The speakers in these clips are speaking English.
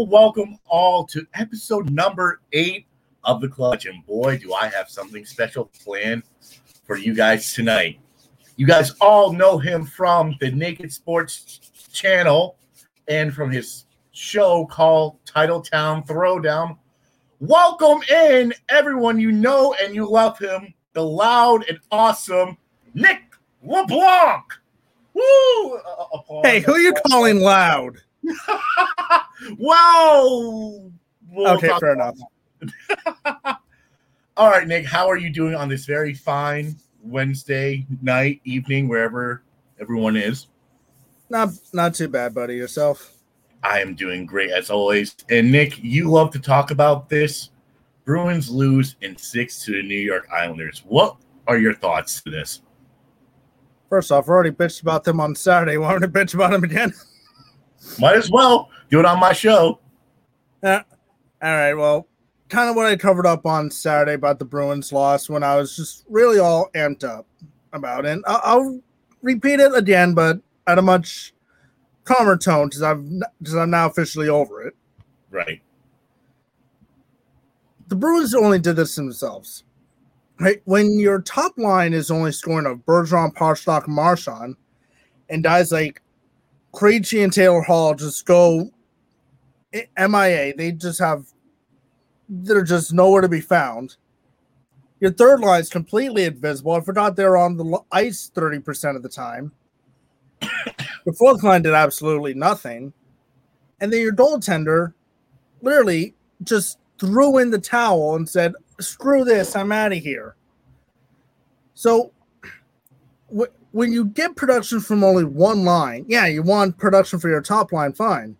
Welcome all, welcome all to episode number eight of the clutch. And boy, do I have something special planned for you guys tonight. You guys all know him from the Naked Sports channel and from his show called Titletown Throwdown. Welcome in everyone you know and you love him, the loud and awesome Nick LeBlanc. Woo! Uh, applause. Hey, who are you calling loud? We'll Okay, fair enough. All right, Nick, how are you doing on this very fine Wednesday night, evening, wherever everyone is? Not not too bad, buddy. Yourself? I am doing great as always. And Nick, you love to talk about this. Bruins lose in six to the New York Islanders. What are your thoughts to this? First off, I already bitched about them on Saturday. Want to bitch about them again? Might as well do it on my show. Yeah. All right. Well, kind of what I covered up on Saturday about the Bruins loss when I was just really all amped up about it. And I'll, I'll repeat it again, but at a much calmer tone because I've because I'm now officially over it. Right. the Bruins only did this themselves. Right? When your top line is only scoring of Bergeron, Pastrnak, Marchand, and guys like Krejci and Taylor Hall just go MIA, they just have they're just nowhere to be found. Your third line is completely invisible. I forgot they're on the ice 30% of the time. the fourth line did absolutely nothing. And then your goaltender literally just threw in the towel and said, "Screw this, I'm out of here." So, when you get production from only one line, yeah, you want production for your top line, fine.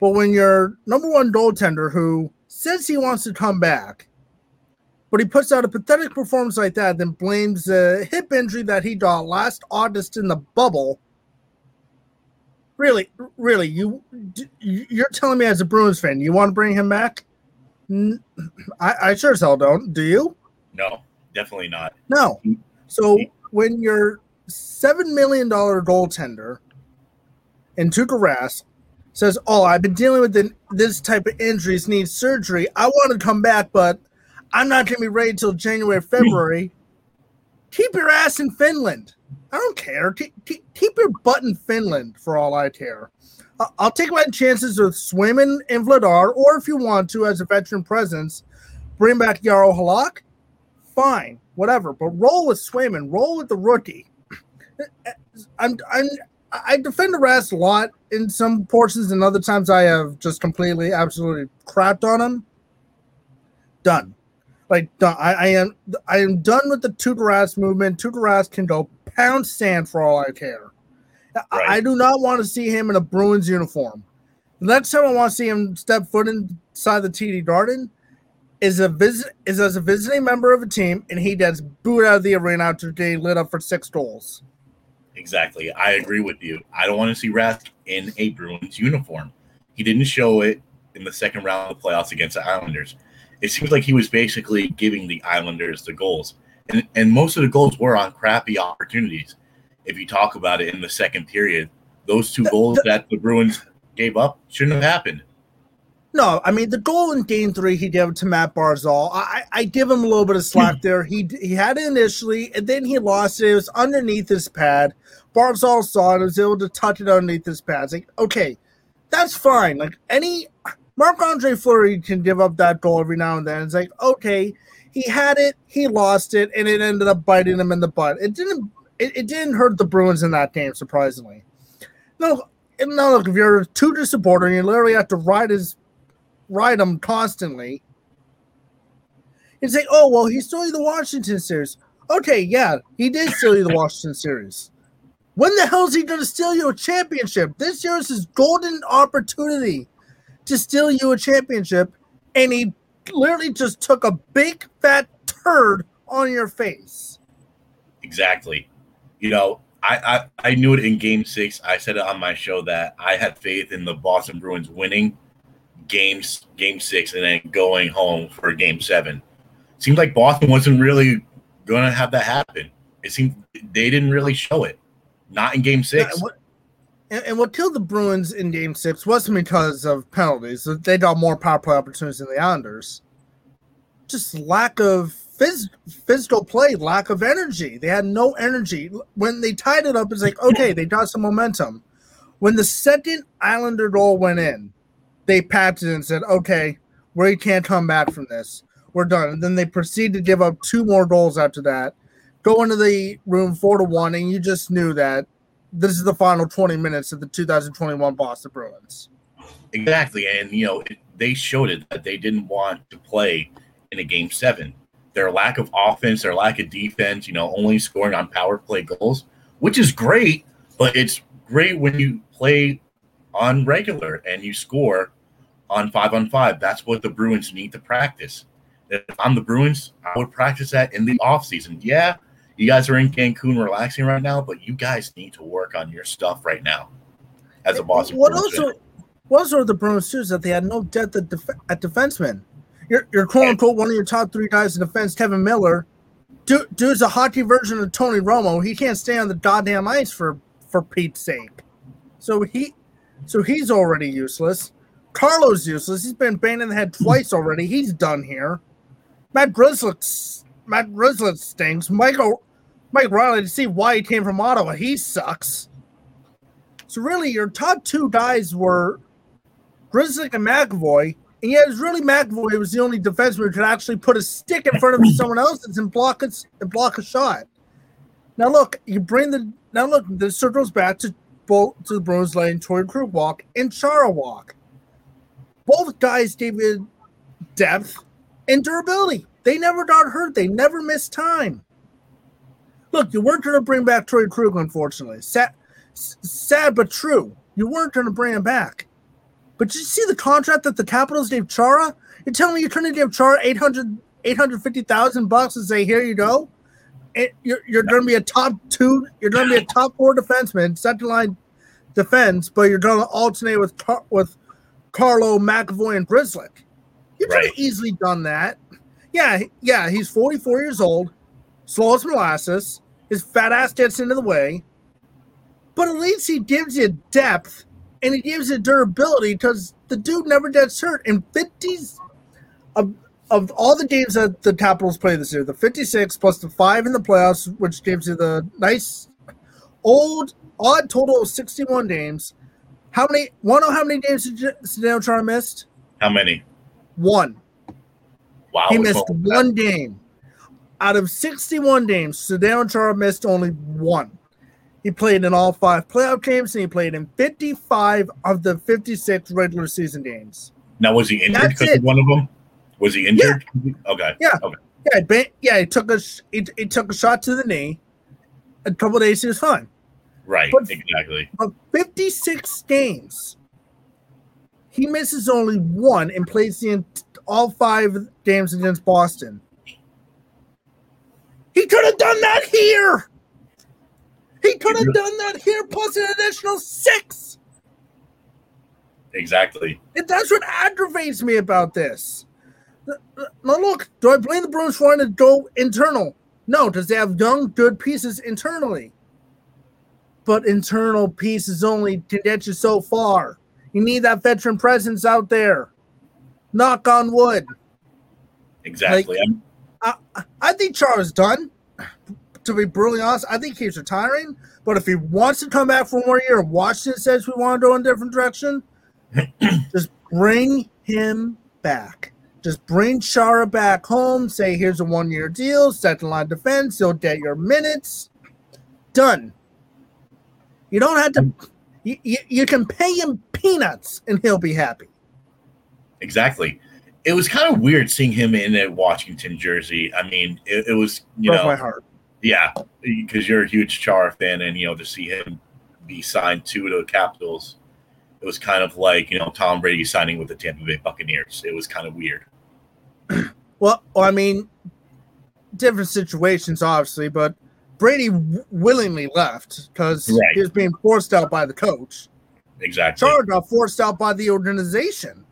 But when your number one goaltender, who says he wants to come back, but he puts out a pathetic performance like that, then blames a hip injury that he got last August in the bubble. Really, really, you you're telling me as a Bruins fan, you want to bring him back? I, I sure as hell don't. Do you? No, definitely not. No. So when your seven million dollar goaltender in Tuukka Rask says, "Oh, I've been dealing with the, this type of injuries, need surgery. I want to come back, but I'm not going to be ready until January, February." keep your ass in Finland. I don't care. Keep, keep, keep your butt in Finland for all I care. I- I'll take my chances with Swayman and Vladar, or if you want to, as a veteran presence, bring back Yarrow Halak. Fine, whatever. But roll with Swayman. Roll with the rookie. I'm I'm I defend the rest a lot in some portions, and other times I have just completely, absolutely crapped on him. Done. Like done. I, I am I am done with the Tuukka movement. Tuukka can go pound sand for all I care. I- I do not want to see him in a Bruins uniform. The next time I want to see him step foot inside the TD Garden is a visit is as a visiting member of a team, and he gets booed out of the arena after getting lit up for six goals. Exactly. I agree with you. I don't want to see Rask in a Bruins uniform. He didn't show it in the second round of the playoffs against the Islanders. It seems like he was basically giving the Islanders the goals. And, and most of the goals were on crappy opportunities. If you talk about it in the second period, those two goals that the Bruins gave up shouldn't have happened. No, I mean the goal in Game Three he gave to Matt Barzal. I, I give him a little bit of slack hmm. there. He he had it initially, and then he lost it. It was underneath his pad. Barzal saw it. and Was able to touch it underneath his pad. It's like okay, that's fine. Like any Marc Andre Fleury can give up that goal every now and then. It's like okay, he had it, he lost it, and it ended up biting him in the butt. It didn't. It, it didn't hurt the Bruins in that game, surprisingly. No, now look, if you're supporter and you literally have to ride his ride him constantly. And say, oh well, he stole you the Washington series. Okay, yeah, he did steal you the Washington series. When the hell is he gonna steal you a championship? This year is his golden opportunity to steal you a championship, and he literally just took a big fat turd on your face. Exactly. You know, I, I, I knew it in game six. I said it on my show that I had faith in the Boston Bruins winning games game six and then going home for game seven. Seemed like Boston wasn't really gonna have that happen. It seemed they didn't really show it. Not in game six. Yeah, what- And, and what killed the Bruins in Game Six wasn't because of penalties; they got more power play opportunities than the Islanders. Just lack of phys- physical play, lack of energy. They had no energy when they tied it up. It's like okay, they got some momentum. When the second Islander goal went in, they packed it and said, "Okay, we can't come back from this. We're done." And then they proceed to give up two more goals after that go into the room four to one, and you just knew that this is the final 20 minutes of the 2021 Boston Bruins. Exactly. And, you know, they showed it that they didn't want to play in a game seven. Their lack of offense, their lack of defense, you know, only scoring on power play goals, which is great, but it's great when you play on regular and you score on five on five. That's what the Bruins need to practice. If I'm the Bruins, I would practice that in the offseason. Yeah, you guys are in Cancun relaxing right now, but you guys need to work on your stuff right now as a Boston. What also, what also are the Bruins too is that they had no depth at, def- at defenseman. Your, your quote unquote one of your top three guys in defense, Kevan Miller. Dude, dude's a hockey version of Tony Romo. He can't stay on the goddamn ice for for Pete's sake. So he, so he's already useless. Carlo's useless. He's been banged in the head twice already. He's done here. Matt Grzelcyk Matt Grzelcyk stinks. Michael Mike Reilly to see why he came from Ottawa. He sucks. So really, your top two guys were Grzelcyk and McAvoy, and yet it's really McAvoy was the only defenseman who could actually put a stick in front of someone else's and block it and block a shot. Now look, you bring the now look the circles back to to the Bruins letting Torey Krug walk and Chara walk. Both guys gave you depth and durability. They never got hurt. They never missed time. Look, you weren't going to bring back Torey Krug, unfortunately. Sad, sad but true. You weren't going to bring him back. But you see the contract that the Capitals gave Chara? You're telling me you're trying to give Chara 800, 850,000 bucks and say, here you go? It, you're you're going to be a top two, you're going to be a top four defenseman, second line defense, but you're going to alternate with with Carlo, McAvoy, and Grzelcyk. You could right. have easily done that. Yeah, yeah, he's 44 years old, slow as molasses. His fat ass gets into the way, but at least he gives you depth and he gives you durability because the dude never gets hurt. In 50s of, of all the games that the Capitals play this year, the 56 plus the five in the playoffs, which gives you the nice old odd total of 61 games. How many? Want to know how many games did Zdeno Chara missed? How many? One. Wow. He missed one game. Out of 61 games, Zdeno Chara missed only one. He played in all five playoff games and he played in 55 of the 56 regular season games. Now, was he injured because of one of them? Was he injured? Yeah. Okay. Yeah. Okay. Yeah. Yeah. He took a he, he took a shot to the knee. A couple days, he was fine. Right. But, exactly. But 56 games, he misses only one and plays the all five games against Boston. He could have done that here. He could have done that here plus an additional six. Exactly. And that's what aggravates me about this. Now, look, do I blame the Bruins for wanting to go internal? No, because they have young, good pieces internally. But internal peace is only can get you so far. You need that veteran presence out there. Knock on wood. Exactly. Like, I, I think Chara's done. To be brutally honest, I think he's retiring. But if he wants to come back for one more year, Washington says we want to go in a different direction, just bring him back. Just bring Chara back home. Say, here's a one year deal, second line defense. He'll get your minutes. Done. You don't have to, mm. you, you, you can pay him peanuts and he'll be happy. Exactly. It was kind of weird seeing him in a Washington jersey. I mean, it, it was you Broke know, my heart. Yeah, because you're a huge Chara fan, and you know to see him be signed to the Capitals, it was kind of like you know Tom Brady signing with the Tampa Bay Buccaneers. It was kind of weird. Well, I mean, different situations, obviously, but Brady w- willingly left because right. he was being forced out by the coach. Exactly. Chara got uh, forced out by the organization.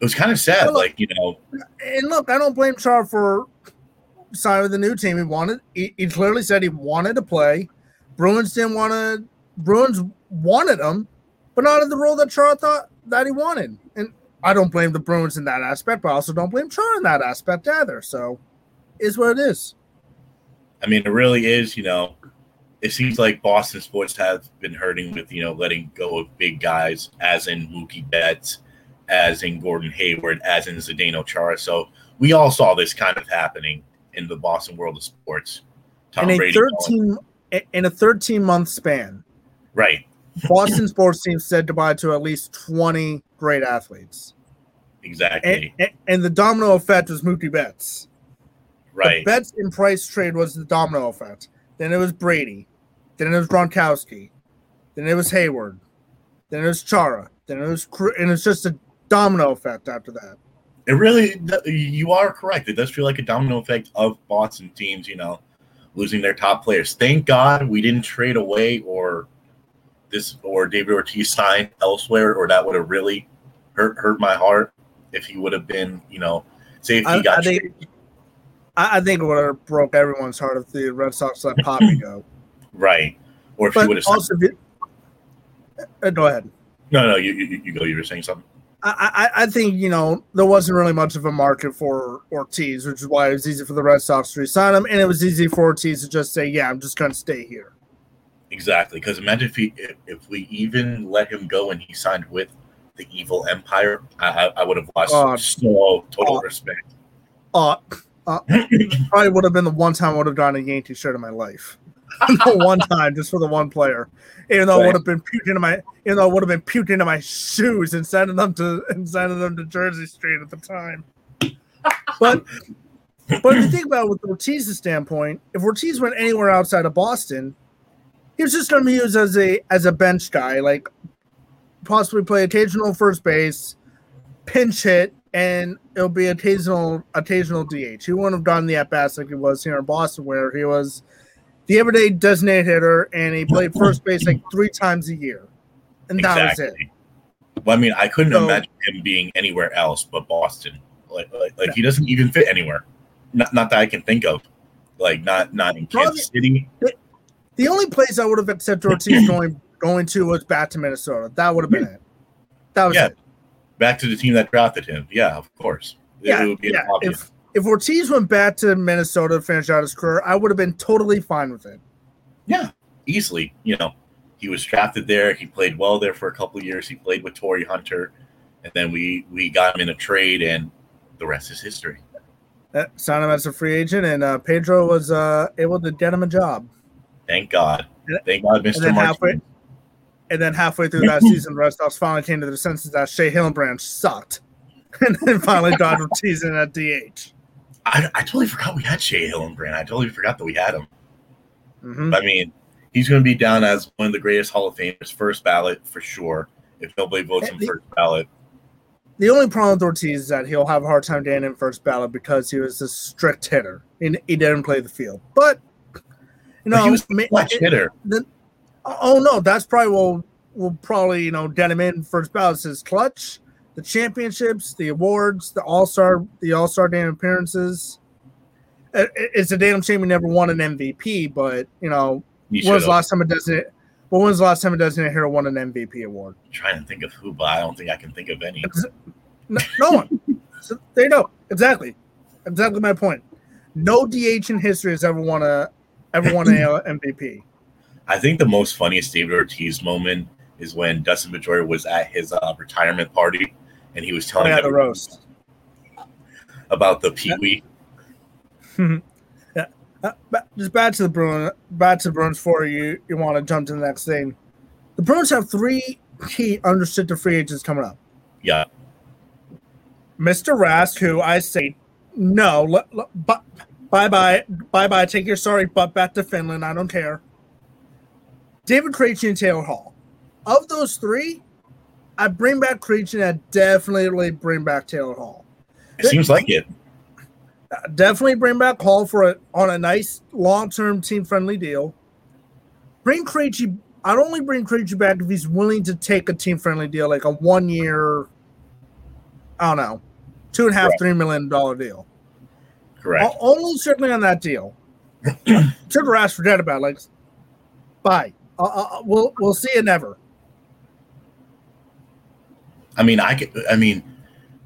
It was kind of sad, look, like you know. And look, I don't blame Char for signing with the new team. He wanted. He, he, clearly said he wanted to play. Bruins didn't want to. Bruins wanted him, but not in the role that Chara thought that he wanted. And I don't blame the Bruins in that aspect, but I also don't blame Chara in that aspect either. So, is what it is. I mean, it really is. You know, it seems like Boston sports have been hurting with you know letting go of big guys, as in Mookie Betts, as in Gordon Hayward, as in Zdeno Chara. So we all saw this kind of happening in the Boston world of sports. Tom in a Brady 13 in a 13 month span. Right. Boston sports teams said goodbye to at least 20 great athletes. Exactly. And, and, and the domino effect was Mookie Betts. Right. The Betts and Price trade was the domino effect. Then it was Brady. Then it was Gronkowski. Then it was Hayward. Then it was Chara. Then it was and it's just a domino effect after that. It really, you are correct. It does feel like a domino effect of Boston teams, you know, losing their top players. Thank God we didn't trade away or this or David Ortiz signed elsewhere, or that would have really hurt hurt my heart if he would have been, you know, say if he I, got. I think, I think it would have broke everyone's heart if the Red Sox let Papi go. Right, or if but he would have. Also, uh, go ahead. No, no, you, you, you go. You were saying something. I, I, think you know there wasn't really much of a market for Ortiz, which is why it was easy for the Red Sox to resign him, and it was easy for Ortiz to just say, "Yeah, I'm just going to stay here." Exactly, because imagine if he if, if, we even let him go and he signed with the evil empire, I, I would have lost uh, so total uh, respect. Uh, uh probably would have been the one time I would have done a Yankee shirt in my life. the one time, just for the one player. Even though I would have been puking into my, even though I would have been puking into my shoes and sending them to and sending them to Jersey Street at the time. But but if you think about it with Ortiz's standpoint, if Ortiz went anywhere outside of Boston, he was just going to be used as a as a bench guy, like possibly play occasional first base, pinch hit, and it'll be occasional occasional DH. He wouldn't have gotten the at bats like he was here in Boston, where he was the everyday designated hitter, and he played first base like three times a year, and that exactly. was it. Well, I mean, I couldn't so, imagine him being anywhere else but Boston. Like, like, like he doesn't even fit anywhere. Not, not that I can think of. Like, not not in Kansas City. The, the only place I would have accepted Ortiz going going to was back to Minnesota. That would have been it. That was yeah. it. Back to the team that drafted him. Yeah, of course. Yeah, yeah. If, if Ortiz went back to Minnesota to finish out his career, I would have been totally fine with it. Yeah, easily. You know, he was drafted there. He played well there for a couple of years. He played with Torii Hunter, and then we we got him in a trade, and the rest is history. Uh, signed him as a free agent, and uh, Pedro was uh, able to get him a job. Thank God. Thank God, Mr. And halfway, and then halfway through that season, the Red Sox finally came to the senses that Shea Hillenbrand sucked, and then finally got Ortiz in at DH. I, I totally forgot we had Shea Hillenbrand. I totally forgot that we had him. Mm-hmm. I mean, he's going to be down as one of the greatest Hall of Famers, first ballot for sure. If nobody votes him first ballot. The only problem with Ortiz is that he'll have a hard time getting in first ballot because he was a strict hitter and he didn't play the field. But you know, but he was a clutch hitter. The, oh no, that's probably will will probably you know get him in first ballot. Says clutch the championships, the awards, the All Star, the All Star Game appearances. It's a damn shame we never won an MVP, but you know, when was the last time it doesn't? Well, when was the last time a Designated Hero won an MVP award? I'm trying to think of who, but I don't think I can think of any. No, no one. so there you go. Exactly, exactly my point. No DH in history has ever won a ever won a uh, MVP. I think the most funniest David Ortiz moment is when Dustin Pedroia was at his uh, retirement party and he was telling the roast about the Pee Wee. yeah, uh, just back to the Bruins. Back to the Bruins for you. You want to jump to the next thing? The Bruins have three key unrestricted free agents coming up. Yeah. Mr. Rask, who I say no, but bye bye, bye bye. Take your sorry butt back to Finland. I don't care. David Krejci and Taylor Hall. Of those three, I bring back Creech and I definitely bring back Taylor Hall. It seems like it. Definitely bring back Hall for it on a nice long term team friendly deal. Bring Krejci. I'd only bring Krejci back if he's willing to take a team friendly deal, like a one year, I don't know, two and a half, Correct. three million dollar deal. Correct. only certainly on that deal. Took a ass forget about it. like, bye. Uh, uh, we'll we'll see it never. I mean, I could. I mean,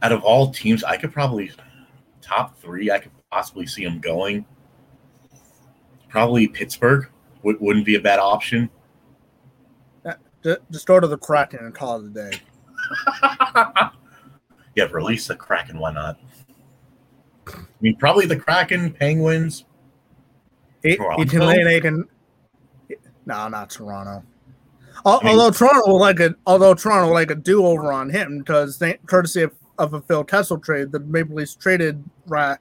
out of all teams, I could probably top three. I could possibly see them going. Probably Pittsburgh would, wouldn't be a bad option. Just go to the Kraken and call it a day. yeah, release the Kraken. Why not? I mean, probably the Kraken, Penguins. It, it can, no, not Toronto. Although Toronto will like a although Toronto will like a do over on him because they, courtesy of, of a Phil Kessel trade, the Maple Leafs traded Ra,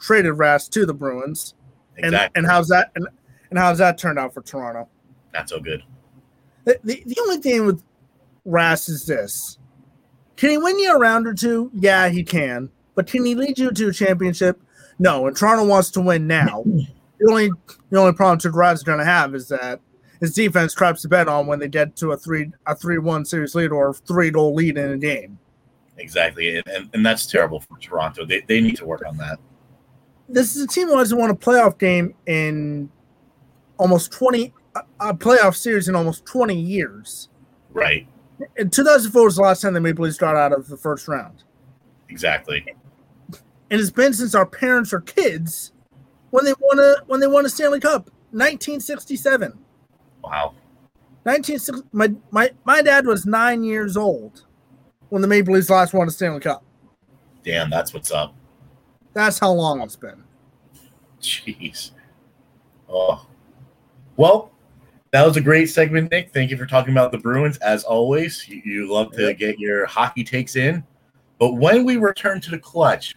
traded Rask to the Bruins, exactly. and and how's that and, and how's that turned out for Toronto? Not so good. The, the, the only thing with Rask is this: can he win you a round or two? Yeah, he can. But can he lead you to a championship? No. And Toronto wants to win now. the only the only problem is going to have is that his defense craps the bet on when they get to a three a three one series lead or three goal lead in a game. Exactly, and, and, and that's terrible for Toronto. They they need to work on that. This is a team who hasn't won a playoff game in almost twenty a playoff series in almost twenty years. Right. In 2004 was the last time the Maple Leafs got out of the first round. Exactly. And it's been since our parents are kids when they won a when they won a Stanley Cup, 1967. Wow. 1960, my, my, my dad was nine years old when the Maple Leafs last won a Stanley Cup. Damn, that's what's up. That's how long it's been. Jeez. Oh. Well, that was a great segment, Nick. Thank you for talking about the Bruins. As always, you, you love to get your hockey takes in. But when we return to the clutch,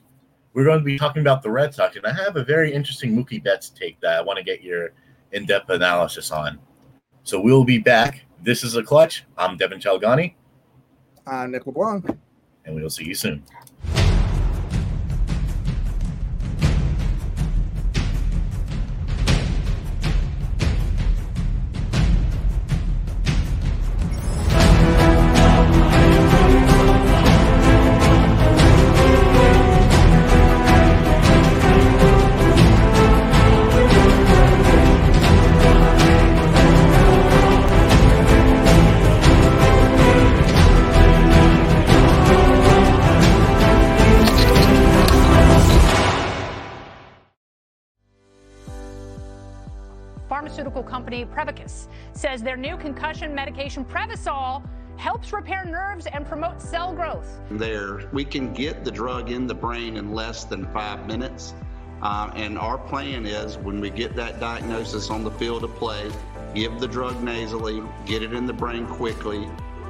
we're going to be talking about the Red Sox. And I have a very interesting Mookie Betts take that I want to get your in depth analysis on. So we'll be back. This is a clutch. I'm Devin Chalgani. I'm Nick LeBlanc. And we will see you soon. Company Prevacus says their new concussion medication Prevacol helps repair nerves and promote cell growth. There, we can get the drug in the brain in less than five minutes. Uh, and our plan is when we get that diagnosis on the field of play, give the drug nasally, get it in the brain quickly.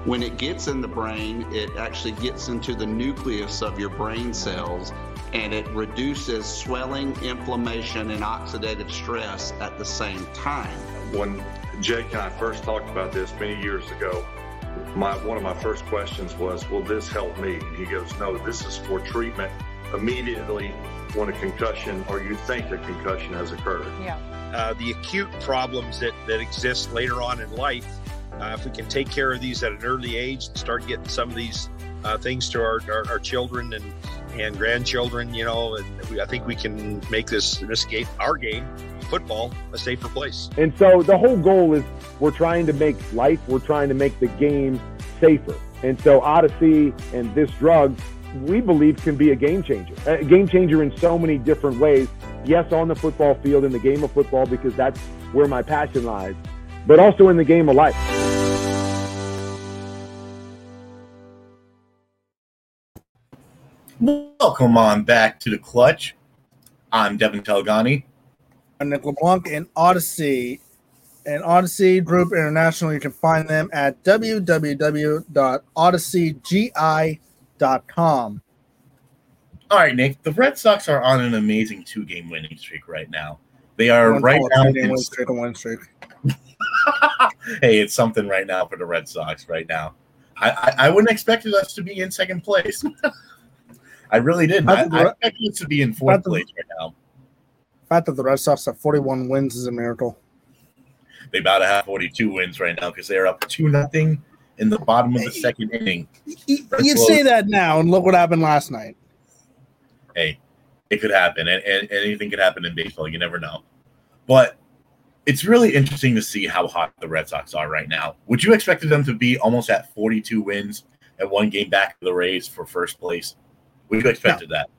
When it gets in the brain, it actually gets into the nucleus of your brain cells and it reduces swelling, inflammation, and oxidative stress at the same time when Jake and I first talked about this many years ago, my one of my first questions was, "Will this help me?" And he goes, "No, this is for treatment immediately when a concussion or you think a concussion has occurred." Yeah. Uh, the acute problems that that exist later on in life, uh, if we can take care of these at an early age and start getting some of these uh, things to our, our, our children and and grandchildren, you know, and we, I think we can make this this game our game football a safer place. And so the whole goal is we're trying to make life, we're trying to make the game safer. And so Odyssey and this drug, we believe can be a game changer. A game changer in so many different ways. Yes, on the football field, in the game of football, because that's where my passion lies, but also in the game of life. Welcome on back to the clutch. I'm Devin Telgani. I'm Nick LeBlanc and Odyssey and Odyssey Group International. You can find them at www.odysseygi.com. All right, Nick. The Red Sox are on an amazing two-game winning streak right now. They are One right now. Win streak, win streak. hey, it's something right now for the Red Sox right now. I, I, I wouldn't expect us to be in second place. I really didn't. I, I expected us to be in fourth place right now The fact that the Red Sox have 41 wins is a miracle. They about to have 42 wins right now because they're up two nothing in the bottom of the second inning. You, you say that now, and look what happened last night. Hey, it could happen, and, and anything could happen in baseball. You never know. But it's really interesting to see how hot the Red Sox are right now. Would you expect them to be almost at 42 wins and one game back of the Rays for first place? Would you expected no. that?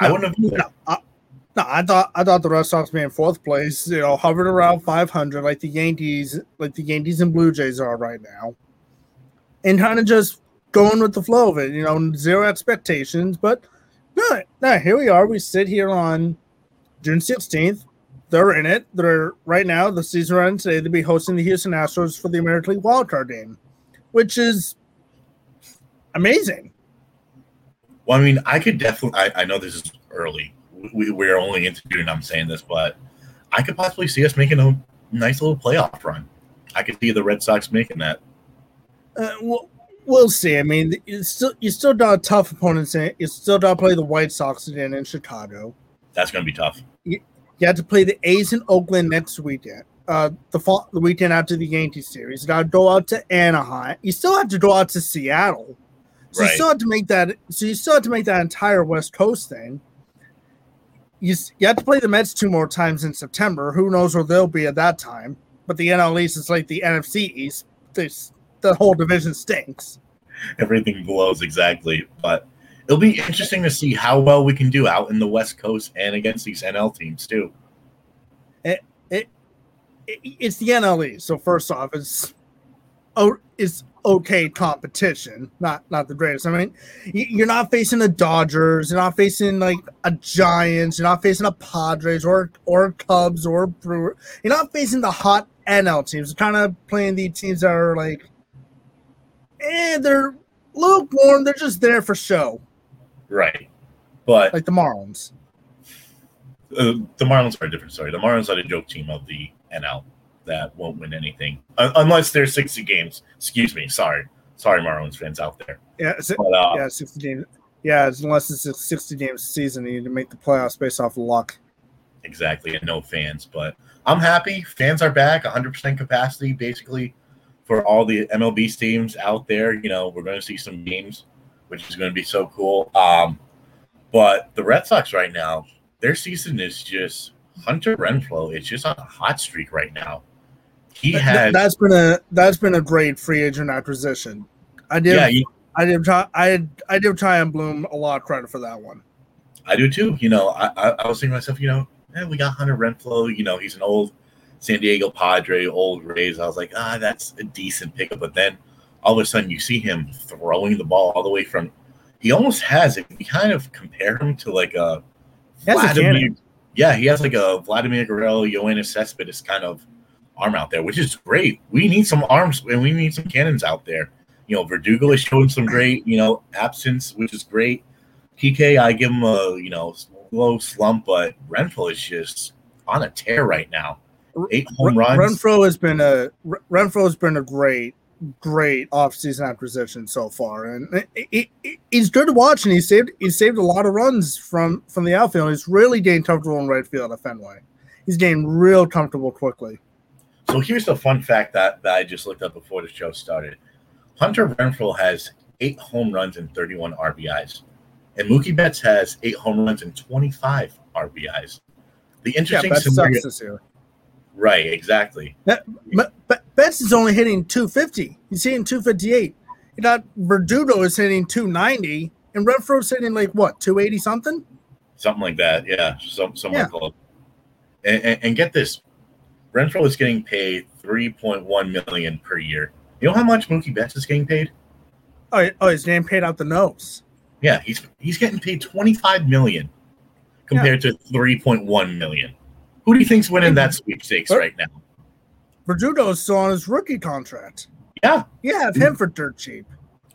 I wouldn't have. No, I, no, I thought I thought the Red Sox being fourth place, you know, hovered around 500 like the Yankees, like the Yankees and Blue Jays are right now, and kind of just going with the flow of it. You know, zero expectations, but no, no, here we are. We sit here on June 16th. They're in it. They're right now, the season runs today. They'll be hosting the Houston Astros for the American League wildcard game, which is amazing. Well, I mean, I could definitely, I, I know this is early. We, we're only into June, I'm saying this, but I could possibly see us making a nice little playoff run. I could see the Red Sox making that. Uh, well, we'll see. I mean, you still you still got tough opponents. In You still got to play the White Sox again in Chicago. That's going to be tough. You, you have to play the A's in Oakland next weekend. Uh, the fall, the weekend after the Yankees series. You got to go out to Anaheim. You still have to go out to Seattle. So right. you still have to make that. So you still have to make that entire West Coast thing. You you have to play the Mets two more times in September. Who knows where they'll be at that time? But the NL East is like the NFC East. This the whole division stinks. Everything blows exactly, but it'll be interesting to see how well we can do out in the West Coast and against these NL teams too. It, it, it it's the NL East. So first off, it's oh, it's okay competition, not not the greatest. I mean, you're not facing the Dodgers, you're not facing like a Giants, you're not facing a Padres or or Cubs or Brewer. You're not facing the hot NL teams. You're kind of playing the teams that are like, eh, they're lukewarm. They're just there for show. Right, but like the Marlins. Uh, the Marlins are a different story. The Marlins are the joke team of the NL that won't win anything uh, unless there's 60 games. Excuse me. Sorry. Sorry, Marlins fans out there. Yeah. But, uh, yeah. 60 games. Yeah. Unless it's a 60 games season, you need to make the playoffs based off of luck. Exactly. And no fans. But I'm happy. Fans are back 100% capacity, basically, for all the MLB teams out there. You know, we're going to see some games, which is going to be so cool. Um, but the Red Sox right now, their season is just Hunter Renfroe is just on a hot streak right now. He has that's been a that's been a great free agent acquisition. I did yeah, he, I did try I I did and Bloom a lot of credit for that one. I do too. You know, I, I, I was thinking to myself, you know, we got Hunter Renfroe. You know, he's an old San Diego Padre, old Rays. I was like, ah, that's a decent pickup. But then all of a sudden, you see him throwing the ball all the way from. He almost has. If you kind of compare him to like a Vladimir, yeah, he has like a Vladimir Guerrero, Yoenis Cespedes kind of arm out there, which is great. We need some arms and we need some cannons out there. You know, Verdugo is showing some great, you know, absence, which is great. PK, I give him a, you know, low slump, but Renfroe is just on a tear right now. Eight home runs. Renfroe has been a Renfroe has been a great, great offseason acquisition so far, and it, it, he's good to watch. And he saved he saved a lot of runs from from the outfield. He's really getting comfortable in right field at Fenway. He's getting real comfortable quickly. So here's the fun fact that, that I just looked up before the show started. Hunter Renfroe has eight home runs and 31 RBIs. And Mookie Betts has eight home runs and 25 RBIs. The interesting yeah, scenario, this year. Right, exactly. That, but, but Betts is only hitting 250. He's hitting 258. You got Verdugo is hitting 290, and Renfroe's hitting like what, 280 something? Something like that. Yeah, some somewhere yeah. close. And, and, and, get this, Renfroe is getting paid three point one million per year. You know how much Mookie Betts is getting paid? Oh, oh, he's getting paid out the nose. Yeah, he's he's getting paid twenty five million compared yeah. to three point one million. Who do you think's winning that sweepstakes right now? Verdugo is still on his rookie contract. Yeah, yeah, have him for dirt cheap.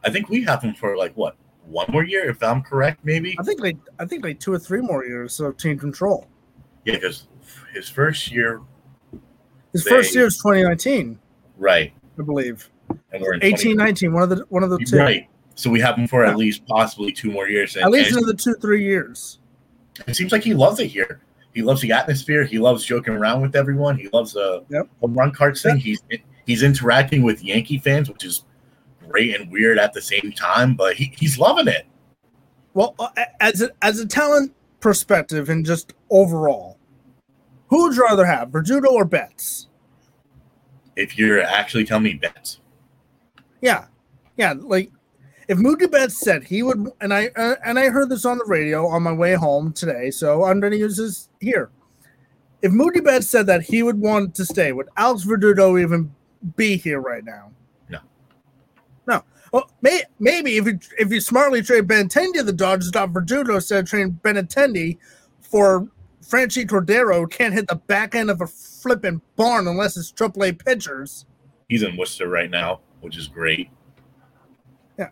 I think we have him for like what one more year, if I'm correct, maybe. I think like I think like two or three more years of team control. Yeah, because his first year his they, first year was 2019. Right. I believe. And we're in 18, 19, one of the one of the two. Right. So we have him for yeah. at least possibly two more years. And, at least another two, three years. It seems like he loves it here. He loves the atmosphere. He loves joking around with everyone. He loves the yep. home run cards thing. Yep. He's he's interacting with Yankee fans, which is great and weird at the same time. But he, he's loving it. Well, uh, as a, as a talent perspective and just overall, Who would you rather have, Verdugo or Betts? If you're actually telling me Betts, Yeah, yeah. Like if Mookie Betts said he would, and I uh, and I heard this on the radio on my way home today, so I'm going to use this here. If Mookie Betts said that he would want to stay, would Alex Verdugo even be here right now? No. No. Well, may, maybe if you if you smartly trade Benintendi to the Dodgers, not Verdugo, instead of trading Benintendi for Franchy Cordero, can't hit the back end of a flipping barn unless it's AAA pitchers. he's in Worcester right now, which is great. Yeah.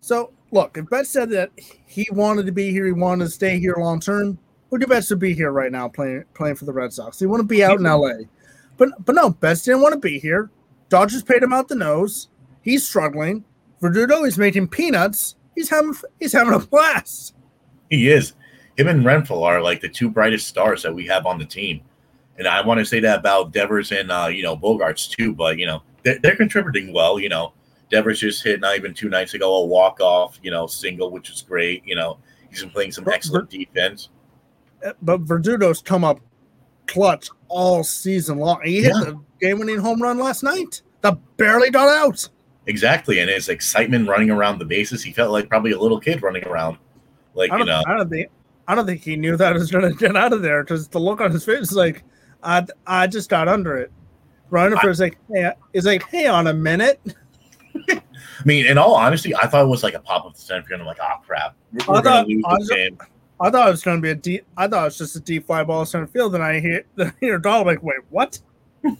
So look, if Betts said that he wanted to be here, he wanted to stay here long term, would Betts to be here right now playing playing for the Red Sox? He want to be out in LA. But but no, Betts didn't want to be here. Dodgers paid him out the nose. He's struggling. Verdugo is making peanuts. He's having he's having a blast. He is. Him and Renfroe are like the two brightest stars that we have on the team. And I want to say that about Devers and uh, you know Bogaerts too, but you know they're, they're contributing well. You know, Devers just hit not even two nights ago a walk off, you know, single, which is great. You know, he's been playing some excellent defense. But Verdugo's come up clutch all season long. He hit Yeah. the game winning home run last night. That barely got out. Exactly, and his excitement running around the bases, he felt like probably a little kid running around, like you don't, know. I don't think I don't think he knew that he was going to get out of there because the look on his face is like, I I just got under it. Ryan I- is like, hey, is like, hey, on a minute. I mean, in all honesty, I thought it was like a pop up the center field. I'm like, oh crap, we're, I we're gonna thought- lose I this thought- game. I thought it was going to be a deep. I thought it was just a deep fly ball center field, and I hear the hear Donald like, wait, what? And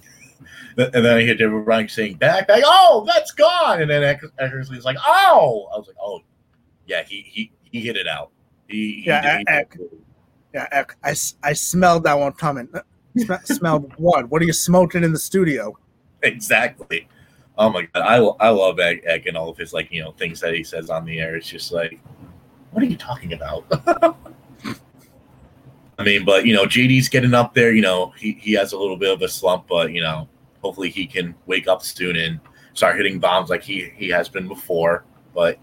then I hear David Ryan saying back, back, oh, that's gone. And then Eck- Eckersley's like, oh, I was like, oh, yeah, he he he hit it out. He, Yeah, he- Eck. Yeah, Eck, I, I smelled that one coming. Uh, sm- smelled what? What are you smoking in the studio? exactly. Oh my god, I I love Eck, Eck and all of his like you know things that he says on the air. It's just like, what are you talking about? I mean, but you know, JD's getting up there. You know, he he has a little bit of a slump, but you know, hopefully he can wake up soon and start hitting bombs like he he has been before. But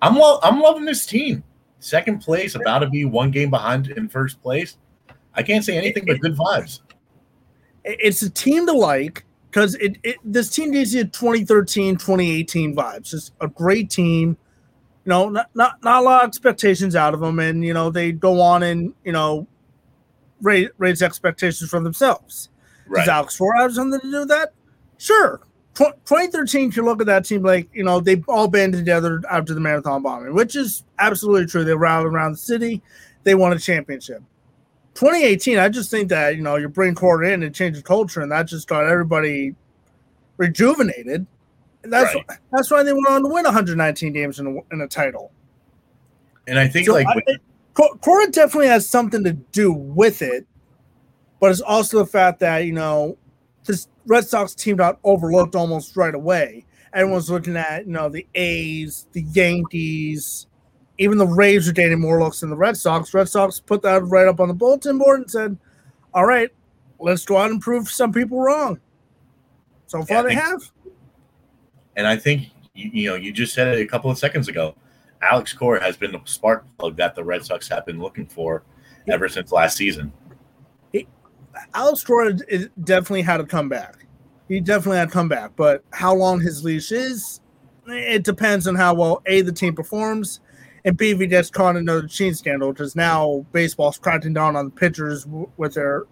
I'm lo- I'm loving this team. Second place, about to be one game behind in first place. I can't say anything but good vibes. It's a team to like because it, it this team gives you 2013, 2018 vibes. it's a great team. You know, not, not not a lot of expectations out of them, and you know they go on and you know raise raise expectations for themselves. Right. Does Alex Cora have something to do with that? Sure. Tw- 2013, if you look at that team, like, you know, they've all banded together after the marathon bombing, which is absolutely true. They rallied around the city, they won a championship. 2018, I just think that, you know, you bring Cora in and change the culture, and that just got everybody rejuvenated. And that's Right. that's why they went on to win 119 games in a, in a title. And I think So like I- Cora definitely has something to do with it, but it's also the fact that you know this Red Sox team got overlooked almost right away. Everyone's looking at you know the A's, the Yankees, even the Rays are getting more looks than the Red Sox. Red Sox put that right up on the bulletin board and said, "All right, let's go out and prove some people wrong." So far, Yeah, they have. And I think you, you know you just said it a couple of seconds ago. Alex Cora has been the spark plug that the Red Sox have been looking for ever since last season. Alex Cora is- definitely had a comeback. He definitely had a comeback, but how long his leash is, it depends on how well a the team performs, and b if he gets caught in another cheating scandal. Because now baseball's cracking down on the pitchers w- with their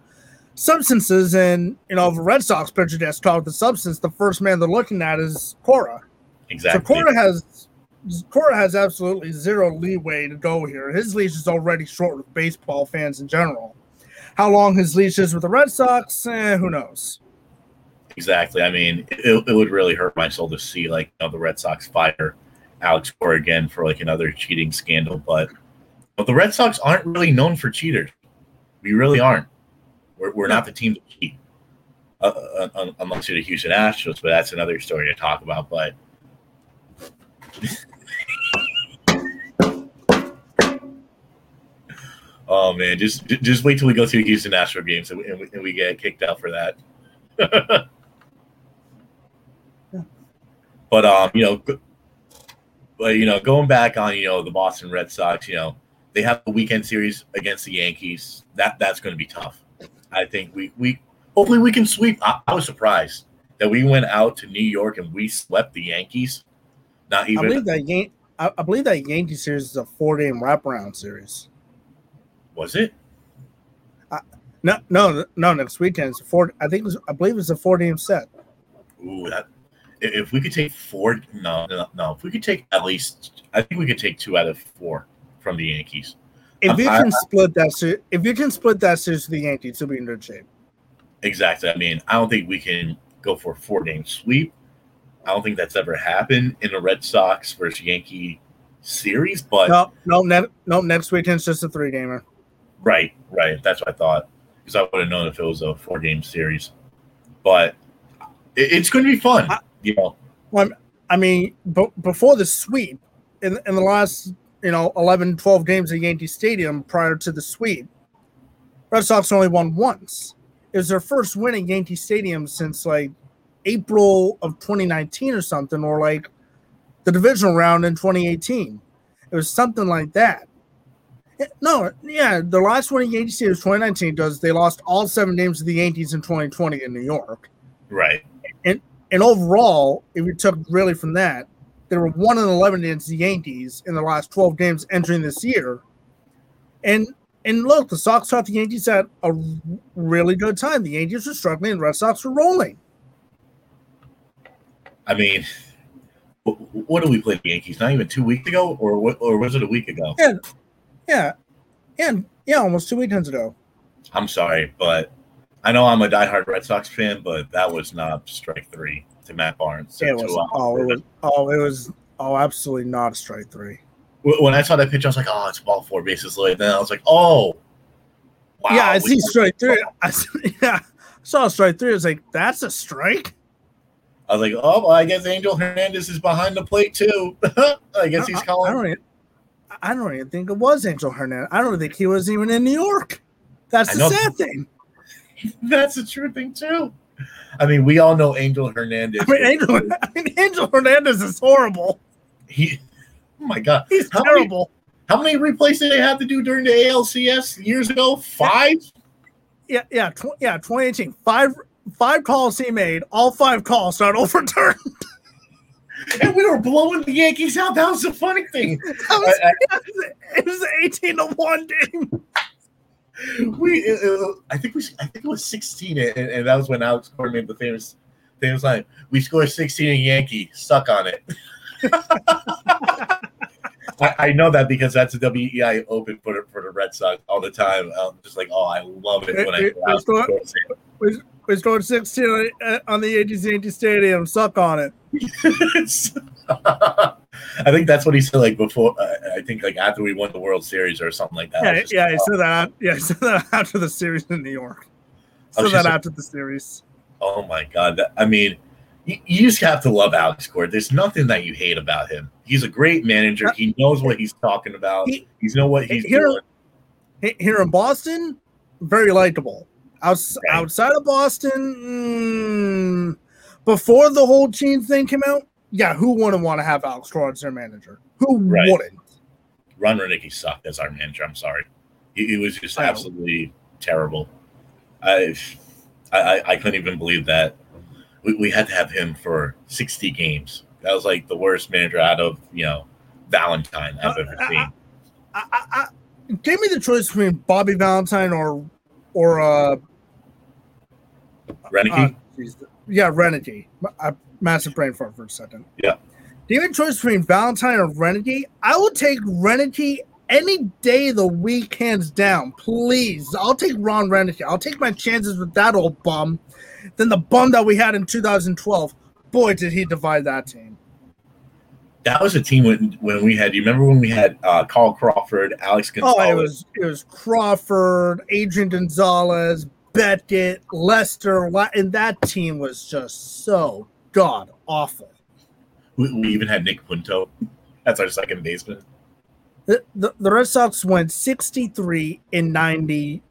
substances, and you know if a Red Sox pitcher gets caught with the substance, the first man they're looking at is Cora. Exactly. So Cora has Cora has absolutely zero leeway to go here. His leash is already short with baseball fans in general. How long his leash is with the Red Sox, eh, who knows? Exactly. I mean, it, it would really hurt my soul to see like you know, the Red Sox fire Alex Cora again for like another cheating scandal. But, but the Red Sox aren't really known for cheaters. We really aren't. We're, we're not the team to cheat, uh, uh, unless you're the Houston Astros. But that's another story to talk about. But oh man, just just wait till we go through the Houston Astro games and we, and we, and we get kicked out for that. But um, you know, but you know, going back on you know the Boston Red Sox, you know, they have a weekend series against the Yankees. That that's going to be tough. I think we we hopefully we can sweep. I, I was surprised that we went out to New York and we swept the Yankees. Not I even believe that Yan- I, I believe that Yankee series is a four game wraparound series. Was it? No, no, no. Next weekend it's four. I think it was, I believe it's a four game set. Ooh, that if we could take four, no, no, no. If we could take at least, I think we could take two out of four from the Yankees. If you I- can split that, if you can split that series to the Yankees, you'll be in good shape. Exactly. I mean, I don't think we can go for a four game sweep. I don't think that's ever happened in a Red Sox versus Yankee series, but No, no, ne- no. Next weekend's just a three gamer. Right, right. That's what I thought because I would have known if it was a four game series. But it, it's going to be fun. I- you know, I mean, b- before the sweep, in in the last you know 11, 12 games at Yankee Stadium prior to the sweep, Red Sox only won once. It was their first win at Yankee Stadium since like April of 2019 or something, or like the divisional round in 2018. It was something like that. No, yeah, the last one at Yankee was 2019 does they lost all seven games to the Yankees in 2020 in New York. right. And and overall, if you took really from that, they were one and eleven against the Yankees in the last twelve games entering this year. And and look, the Sox thought the Yankees had a really good time. The Yankees were struggling, and Red Sox were rolling. I mean, what did we play the Yankees? Not even two weeks ago, or what- or was it a week ago? Yeah, yeah, and yeah, almost two weekends ago. I'm sorry, but I know I'm a diehard Red Sox fan, but that was not strike three to Matt Barnes. It was oh, it was oh, it was oh, absolutely not a strike three. when I saw that pitch, I was like, "Oh, it's ball four bases loaded." Then I was like, "Oh, wow!" yeah, I see strike three. I yeah, I saw strike three. I was like, that's a strike. I was like, "Oh, well, I guess Angel Hernandez is behind the plate too." I guess he's I, I calling. don't even, I don't even think it was Angel Hernandez. I don't think he was even in New York. That's I the know. sad thing. That's a true thing too. I mean, we all know Angel Hernandez. I mean, Angel, I mean, Angel Hernandez is horrible. he, oh my god, He's How many- terrible. how many replays did they have to do during the ALCS years ago? Five. Yeah, yeah, tw- yeah. 2018, five five calls he made. All five calls got overturned. and we were blowing the Yankees out. That was the funny thing. Was- I- it was an 18 to one game. we it- it- I think we I think it was 16 and, and that was when Alex Cora made the famous famous line we scored 16 in Yankee suck on it I, I know that because that's a WEEI open for the, for the Red Sox all the time I'm just like oh I love it when I It- hear Alex it's what- Cora say it. We scored 16 on the- on the Stadium. Suck on it. I think that's what he said like before uh, I think like after we won the World Series or something like that Yeah, yeah. like, He said that. Yeah, he said that after the series in New York. Said that like- after the series. Oh my god! That, I mean, you, you just have to love Alex Cora. There's nothing that you hate about him. He's a great manager. He knows what he's talking about. He- He know what he's Here- doing. He- Here in Boston, very likable. Outs- Right. Outside of Boston, mm, before the whole team thing came out, yeah, who wouldn't want to have Alex Cora as their manager? Who Right. wouldn't? Ron Roenicke sucked as our manager. I'm sorry. He, he was just I absolutely terrible. I, I I- I couldn't even believe that we, we had to have him for 60 games. That was like the worst manager out of you know Valentine I've ever Uh, seen. I, I, I, give me the choice between Bobby Valentine or or uh, Roenicke. uh, yeah, Renegade. I massive brain fart for a second. Yeah. Give me a choice between Valentine or Renegade. I will take Renegade any day of the week, hands down. Please, I'll take Ron Renegade. I'll take my chances with that old bum than the bum that we had in 2012. Boy, did he divide that team. that was a team when when we had. You remember when we had uh, Carl Crawford, Alex Gonzalez? Oh, it was it was Crawford, Adrian Gonzalez, Beckett, Lester, and that team was just so god awful. We, we even had Nick Punto. That's our second baseman. The, the, the Red Sox went 63 in 90.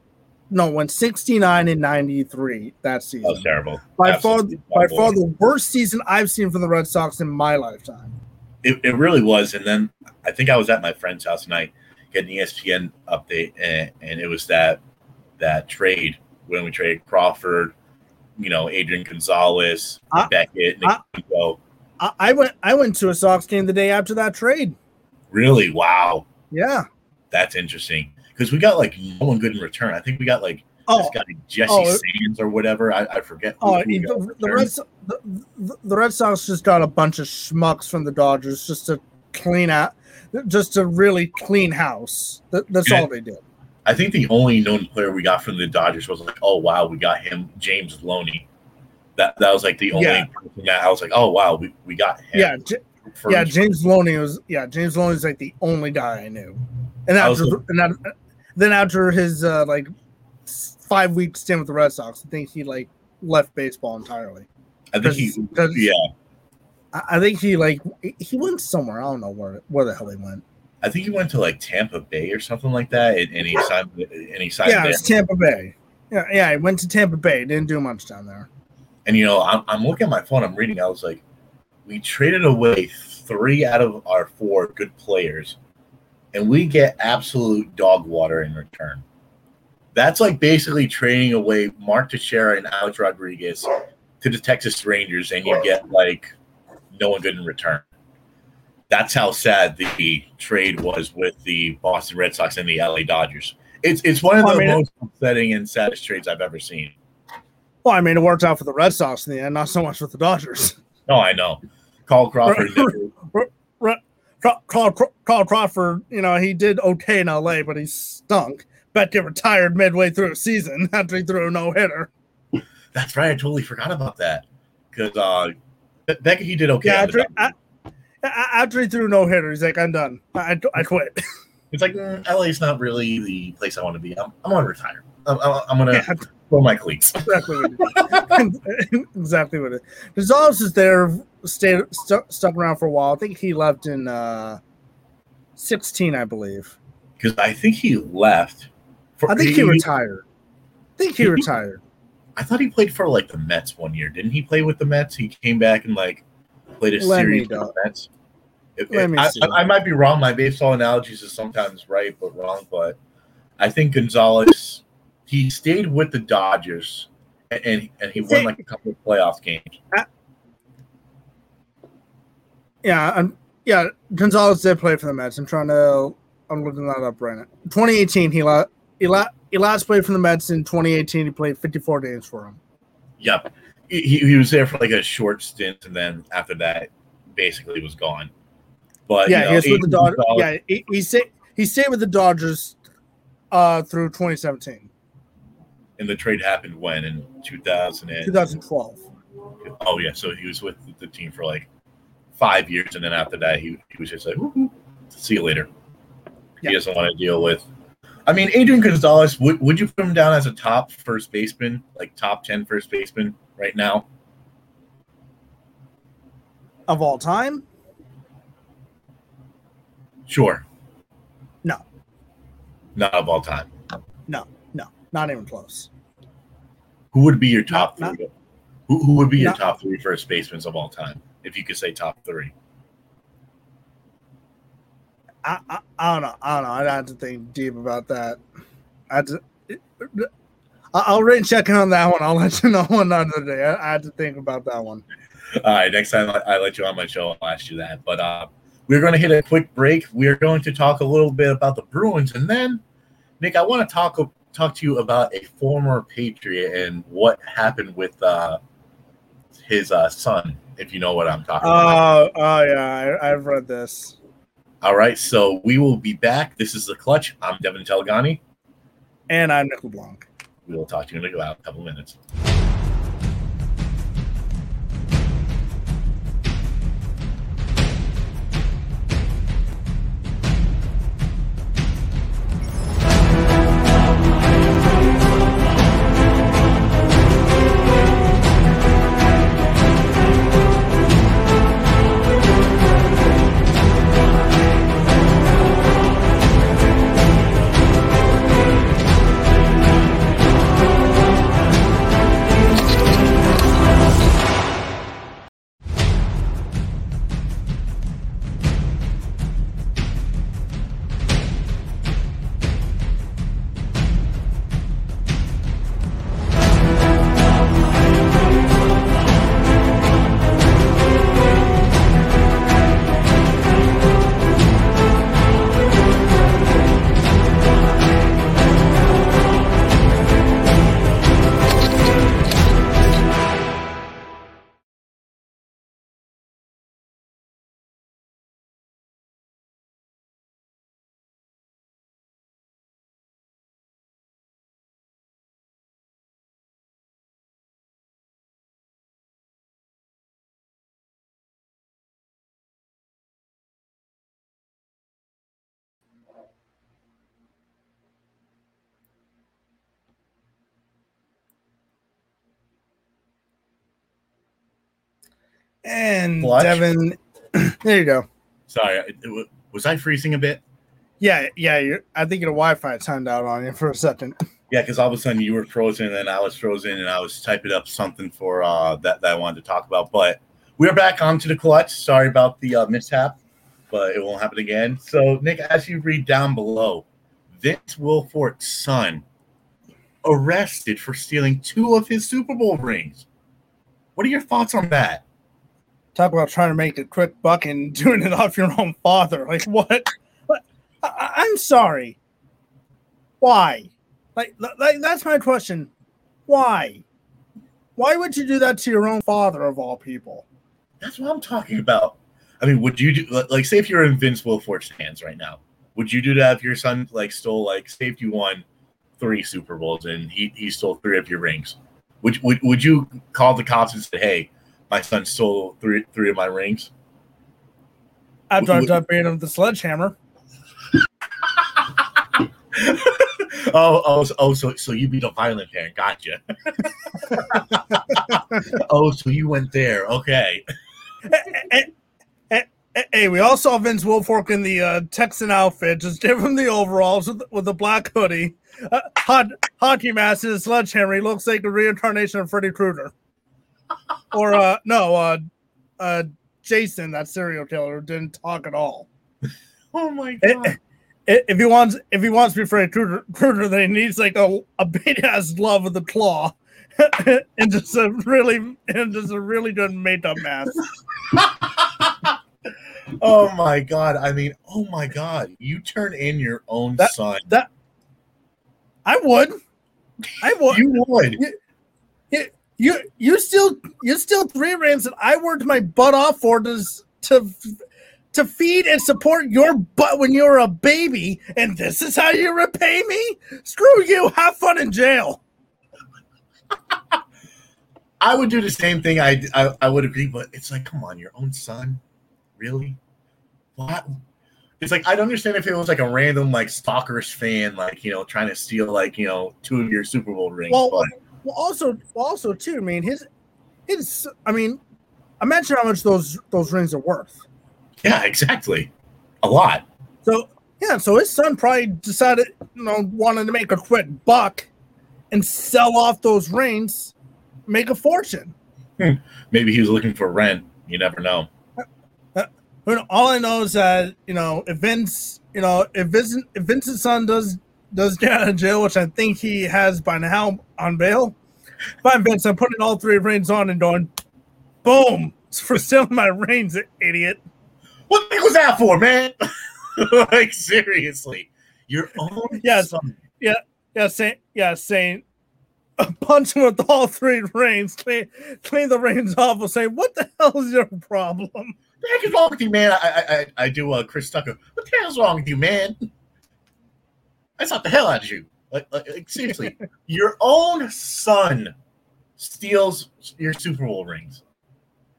No, went 69 and 93 that That was season. terrible. By far, Absolutely by far the worst season I've seen from the Red Sox in my lifetime. It, it really was. And then I think I was at my friend's house tonight getting the E ESPN update, and, and it was that that trade when we traded Crawford, you know, Adrian Gonzalez, I- Beckett, Nico. I, I went I went to a Sox game the day after that trade. Really? Wow. Yeah. That's interesting. Because we got like no one good in return. I think we got like Oh, this guy Jesse oh. Sands or whatever. I, I forget. oh, the, the. Red So- the, the, Red Sox just got a bunch of schmucks from the Dodgers just to clean out, just to really clean house. That, that's Yeah. all they did. I think the only known player we got from the Dodgers was like, oh wow, we got him, James Loney. That that was like the only Yeah. person that I was like, oh wow, we, we got him. Yeah, J- yeah. James Loney was yeah. James Loney was like the only guy I knew, and I was after and that, then after his uh, like five week stint with the Red Sox, I think he like left baseball entirely. I think he, yeah, I, I think he like he went somewhere. I don't know where where the hell he went. I think he went to like Tampa Bay or something like that, and, he signed and he signed Yeah, it's Tampa Bay. Yeah, yeah. He went to Tampa Bay. Didn't do much down there. And you know, I'm, I'm looking at my phone. I'm reading. I was like, we traded away three out of our four good players, and we get absolute dog water in return. That's like basically trading away Mark Teixeira and Alex Rodriguez to the Texas Rangers, and you get like no one good in return. That's how sad the trade was with the Boston Red Sox and the LA Dodgers. It's it's one of I the mean, most upsetting and saddest trades I've ever seen. Well, I mean, it worked out for the Red Sox in the end, not so much with the Dodgers. No, I know. Carl Crawford. Carl, Carl, Crawford, you know, he did okay in LA, but he stunk. Beckett retired midway through a season after he threw a no hitter. That's right. I totally forgot about that. Because uh, Be- Beckett, he did okay. Yeah, after, Dodgers. a- a- after he threw no hitter, he's like, I'm done. I, I quit. It's like mm, LA's not really the place I want to be. I'm, I'm going to retire. I'm, I'm, going Yeah, throw my cleats. exactly what it is. exactly what it is. Gonzalez is there, stayed stu- stuck around for a while. I think he left in uh, 16, I believe. Because I think he left. For, I think he retired. I think he He- retired. I thought he played for like the Mets one year. Didn't he play with the Mets? He came back and like played a Let series with know. the Mets. If- if- I. I, I might be wrong. My baseball analogies is sometimes right but wrong. But I think Gonzalez he stayed with the Dodgers and and, and he won like a couple of playoff games. Yeah, I'm, yeah. Gonzalez did play for the Mets. I'm trying to. I'm looking that up right now. 2018, he he, la- he last played for the Mets in 2018. He played 54 games for him. Yep. He, he was there for like a short stint and then after that basically was gone. But yeah, you know, he was with the Dodgers. Yeah, he, he stayed he stayed with the Dodgers uh, through 2017, and the trade happened when in 2000 and 2012. Oh yeah, so he was with the team for like five years, and then after that, he, he was just like, "Woo-hoo, "See you later." Yeah. He doesn't want to deal with. I mean, Adrian Gonzalez. Would would you put him down as a top first baseman, like top 10 first baseman right now? Of all time, Sure. No. Not of all time. no, no, not even close. Who would be your top Not- three? Who, who would be your not- top three first basemen of all time? If you could say top three. I, I, I don't know. I don't know. I'd have to think deep about that. I had to, I- I'll rain check in on that one. I'll let you know another day. I, I had to think about that one. All right, next time I, I let you on my show, I'll ask you that. But uh, we're going to hit a quick break. We are going to talk a little bit about the Bruins, and then Nick, I want to talk talk to you about a former Patriot and what happened with uh, his uh, son. If you know what I'm talking about. Oh, oh yeah, I, I've read this. All right, so we will be back. This is the Clutch. I'm Devin Telegani. And I'm Nick LeBlanc. We will talk to you in a couple minutes. And Clutch. Devin, there you go. Sorry, it- was I freezing a bit? Yeah, yeah. You're, I think your Wi-Fi timed out on you for a second. Yeah, because all of a sudden you were frozen, and then I was frozen, and I was typing up something for uh, that that I wanted to talk about. But we're back onto the clutch. Sorry about the uh, mishap, but it won't happen again. So, Nick, as you read down below, Vince Wilfork's son arrested for stealing two of his Super Bowl rings. What are your thoughts on that? Talk about trying to make a quick buck and doing it off your own father. Like what? I, I'm sorry. Why? Like, like that's my question. Why? Why would you do that to your own father of all people? That's what I'm talking about. I mean, would you do like say if you're in Vince Wilfork's hands right now? Would you do that if your son like stole like say if you won three Super Bowls and he, he stole three of your rings? Would, would would you call the cops and say, "Hey, my son stole three three of my rings"? Would- done beating him with the sledgehammer. oh, oh, so, oh, so so you beat a violent parent? Gotcha. oh, so you went there? Okay. Hey, hey, hey, we all saw Vince Wilfork in the uh, Texan outfit. Just give him the overalls with, with the black hoodie, uh, hot hockey mask, and a sledgehammer. He looks like a reincarnation of Freddy Krueger. Or uh, no, uh, uh, Jason, that serial killer, didn't talk at all. Oh my god. I- If he wants, if he wants to be Freddy Krueger, then he needs like a, a big ass glove with a claw, and just a really and just a really good made up mask. oh my god. I mean, oh my god. You turn in your own That- son. I would, I would. You would. you you you still you still three rings that I worked my butt off for to to to feed and support your butt when you were a baby, and this is how you repay me? Screw you! Have fun in jail. I would do the same thing. I, I I would agree, but it's like, come on, your own son, really? What? It's like I'd understand if it was like a random like stalkerish fan, like you know, trying to steal like you know two of your Super Bowl rings. Well, but well, also, also too. I mean, his his. I mean, imagine how much those those rings are worth. yeah, exactly, a lot. So yeah, so his son probably decided, you know, wanted to make a quick buck and sell off those rings, make a fortune. Hmm. Maybe he was looking for rent. You never know. Uh, uh, you all I know is that you know if Vince, you know, if Vincent, if Vincent's son does does get out of jail, which I think he has by now on bail, fine, Vince, I'm putting all three rings on and going, boom, it's for selling my rings, idiot. What the heck was that for, man? like seriously, your own yeah, son. Yeah, saying, yeah, saying, punch him with all three rings, clean, clean the rings off, and say, what the hell is your problem? What the heck is wrong with you, man? I I, I, I do uh, Chris Tucker. What the hell's wrong with you, man? I shot the hell out of you. Like, like, like, seriously, your own son steals your Super Bowl rings.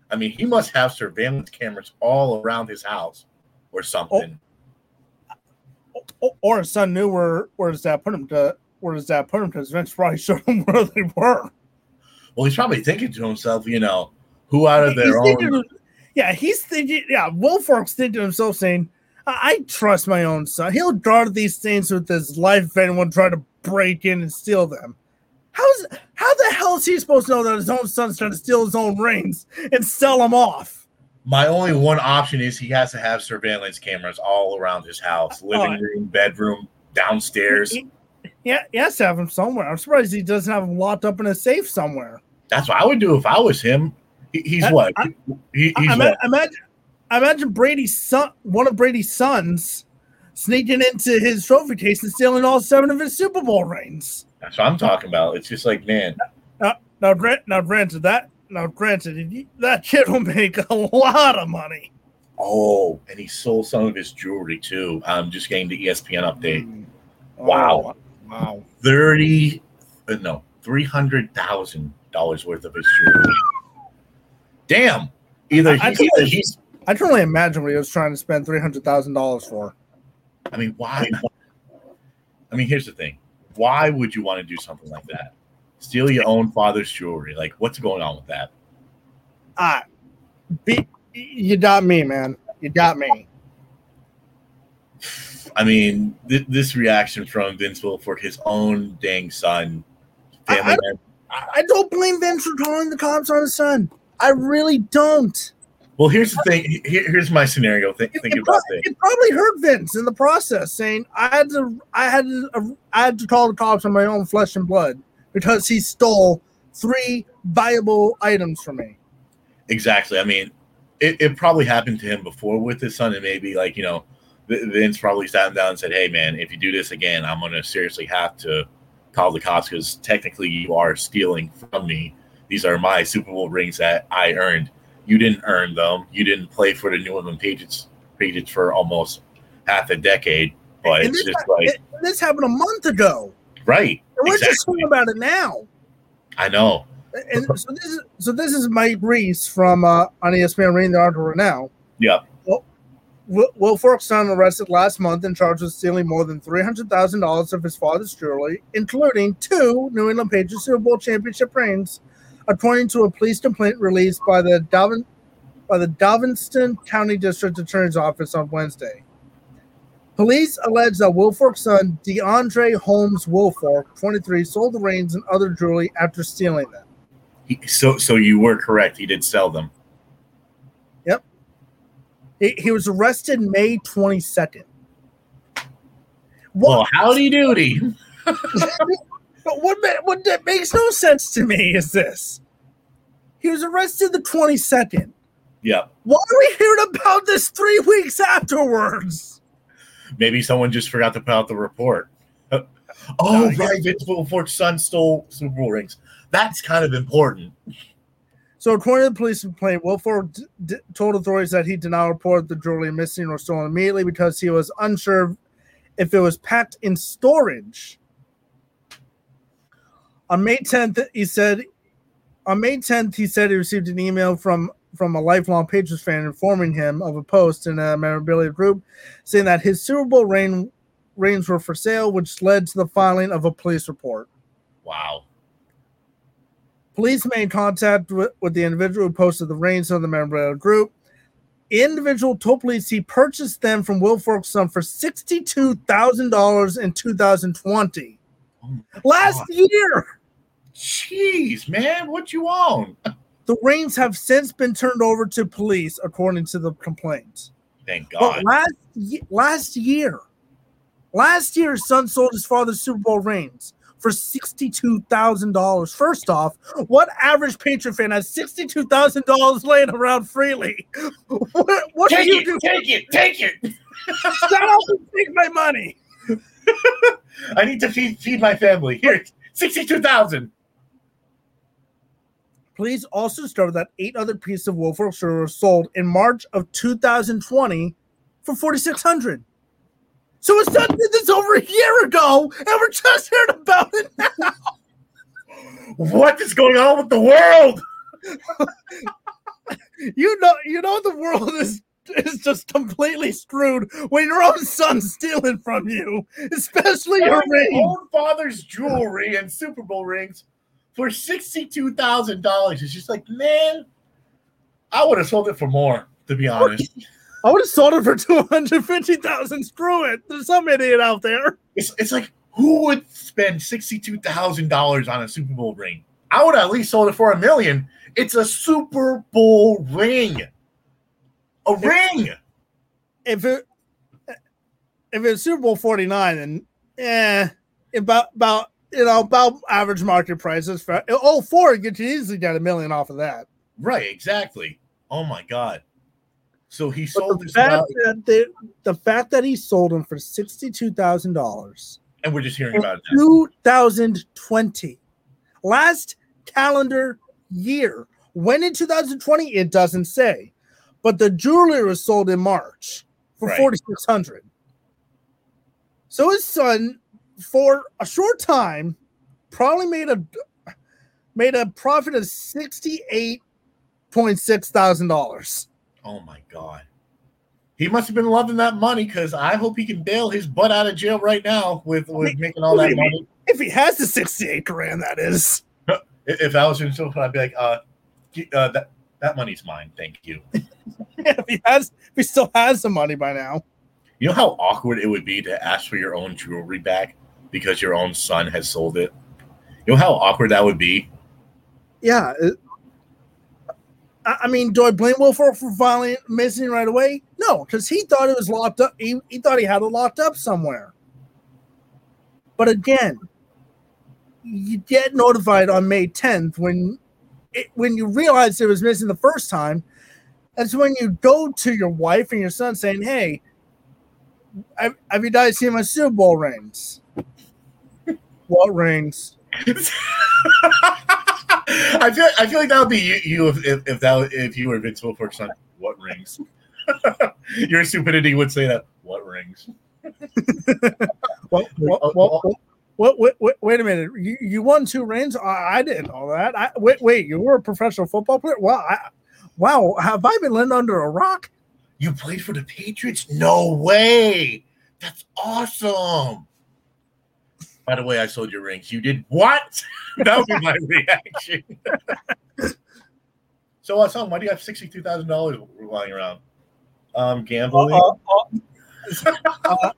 I mean, he must have surveillance cameras all around his house or something. Or, or his son knew where where does that put him to where does that put him? Because Vince probably showed him where they were. Well, he's probably thinking to himself, you know, who out of He's their thinking- own. yeah, he's thinking. Yeah, Wilfork's thinking to himself, saying, I, "I trust my own son. He'll guard these things with his life if anyone try to break in and steal them." How's how the hell is he supposed to know that his own son's trying to steal his own rings and sell them off? My only one option is he has to have surveillance cameras all around his house, oh, living Oh, room, bedroom, downstairs. Yeah, he has to have them somewhere. I'm surprised he doesn't have them locked up in a safe somewhere. That's what I would do if I was him. He, he's I- what? I- he, I, he's ima- what? imagine, imagine Brady's son, one of Brady's sons, sneaking into his trophy case and stealing all seven of his Super Bowl rings. That's what I'm talking about. It's just like, man, Now, grant, now, granted that, now, granted, that kid will make a lot of money. oh, and he sold some of his jewelry too. I'm just getting the ESPN update. Wow. Oh, wow. Thirty, uh, no, three hundred thousand dollars worth of his jewelry. Damn. Either I- I he's, either he's. I can only imagine what he was trying to spend three hundred thousand dollars for. I mean, why? I mean, here's the thing. Why would you want to do something like that? Steal your own father's jewelry? Like, what's going on with that? Ah, Be, you got me, man. You got me. I mean, th- this reaction from Vince Wilfork, his own dang son, family I- I, I don't blame Vince for calling the cops on his son. I really don't. Well, here's the thing. Here- here's my scenario. Think, It, think it about prob- this. it probably hurt Vince in the process, saying I had to, I had to, uh, I had to call the cops on my own flesh and blood because he stole three valuable items from me. Exactly. I mean, it, it probably happened to him before with his son, and maybe like you know, Vince probably sat him down and said, "Hey, man, if you do this again, I'm going to seriously have to call the cops because technically you are stealing from me. These are my Super Bowl rings that I earned. You didn't earn them. You didn't play for the New England Patriots, Patriots for almost half a decade. But And it's this, just like it- this happened a month ago. right. And we're just Exactly. talking about it now. I know. And so this is so this is Mike Reiss from uh, on ESPN reading the article right now. Yep. Will, Wilfork's son arrested last month and charged with stealing more than three hundred thousand dollars of his father's jewelry, including two New England Patriots Super Bowl championship rings, according to a police complaint released by the Dalvin by the Galveston County District Attorney's Office on Wednesday. Police allege that Wilfork's son, DeAndre Holmes Wilfork, 23, sold the rings and other jewelry after stealing them. He, so so you were correct. He did sell them. Yep. He, he was arrested May 22nd. Well, What, howdy doody. but what, what that makes no sense to me is this. He was arrested the 22nd. Yeah. Why are we hearing about this three weeks afterwards? Maybe someone just forgot to put out the report. oh, right. Vince Wilfork's son stole Super Bowl rings. That's kind of important. So, according to the police complaint, Wilfork d- d- told authorities that he did not report the jewelry missing or stolen immediately because he was unsure if it was packed in storage. On May 10th, he said, on May 10th, he said he received an email from from a lifelong Patriots fan informing him of a post in a memorabilia group saying that his Super Bowl ring, rings were for sale, which led to the filing of a police report. Wow. Police made contact with, with the individual who posted the rings on the memorabilia group. Individual told police he purchased them from Wilfork's son for $62,000 in 2020. Oh Last God. year, Jeez, man, what you own? the rings have since been turned over to police, according to the complaint. Thank God. But last, last year, last year, his son sold his father's Super Bowl rings for $62,000. First off, what average Patriot fan has $62,000 laying around freely? What, what do Take you it, do? take it, take it. Shut up and take my money. I need to feed feed my family. Here, sixty-two thousand. Police also discovered that eight other pieces of Wolfwork silver were sold in March of 2020 for 4600 So his son did this over a year ago, and we're just hearing about it now. What is going on with the world? You know, you know the world is is just completely screwed when your own son's stealing from you, especially your Your ring. own father's jewelry and Super Bowl rings for sixty-two thousand dollars. It's just like, man, I would have sold it for more. To be honest, I would have sold it for two hundred fifty thousand. Screw it. There's some idiot out there. it's it's like who would spend sixty-two thousand dollars on a Super Bowl ring? I would at least sold it for a million. It's a Super Bowl ring. A ring. If it if it's Super Bowl forty nine, then eh, about about you know about average market prices for oh four, you could easily get a million off of that. Right, exactly. Oh my god. So he But sold the fact that they, the fact that he sold them for sixty two thousand dollars and we're just hearing about it 2020, last calendar year. When in 2020, it doesn't say, but the jewelry was sold in March for Right. 4600 So his son, for a short time, probably made a made a profit of sixty-eight point six thousand dollars. Oh my god. He must have been loving that money because I hope he can bail his butt out of jail right now with, with making all that money. If he has the sixty-eight grand, that is. If I was in Silver, I'd be like, uh, uh that, that money's mine. Thank you. if he has, if he still has the money by now. You know how awkward it would be to ask for your own jewelry back because your own son has sold it. You know how awkward that would be. Yeah. Uh, it- I mean, do I blame Will for for missing right away? No, because he thought it was locked up. He, he thought he had it locked up somewhere. But again, you get notified on May 10th when it, when you realize it was missing the first time. That's when you go to your wife and your son saying, "Hey, have, have you guys seen my Super Bowl rings? What rings? I feel I feel like that would be you, you if, if, if that if you were Vince Wilfork's son. What rings? Your stupidity would say that. What rings? What, what, what, what, what, wait, wait a minute. You, you won two rings? I, I didn't know that. I, wait, wait, you were a professional football player? Wow. I, wow. Have I been living under a rock? You played for the Patriots? No way. That's awesome. By the way, I sold your rings. You did what? that would be my reaction. so, uh, son, why do you have sixty-two thousand dollars lying around? Um, gambling. Uh, uh,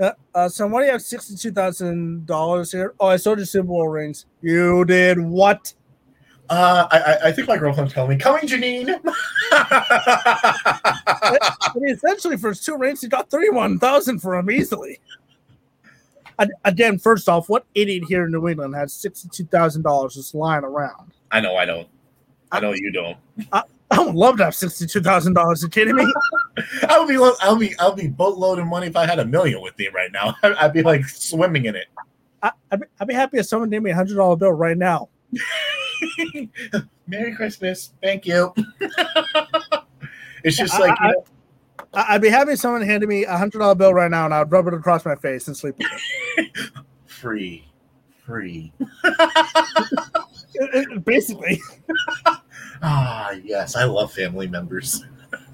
uh, uh, so why do you have $62,000 here? Oh, I sold your Super Bowl rings. You did what? Uh, I, I- I think my girlfriend's telling me, coming, Janine. I mean, essentially, for his two rings, he got 31000 for him easily. Again, first off, what idiot here in New England has $62,000 just lying around? I know, I don't. I know you don't. I would love to have sixty-two thousand dollars. You kidding me? I would be, I would be, I would be boatloading money if I had a million with me right now. I'd be like swimming in it. I, I'd, be, I'd be happy if someone gave me a hundred dollar bill right now. Merry Christmas. Thank you. it's just I- like, you I- know, I, I'd be happy if someone handed me a hundred dollar bill right now, and I'd rub it across my face and sleep with it. free, free. Basically, Ah, yes, I love family members.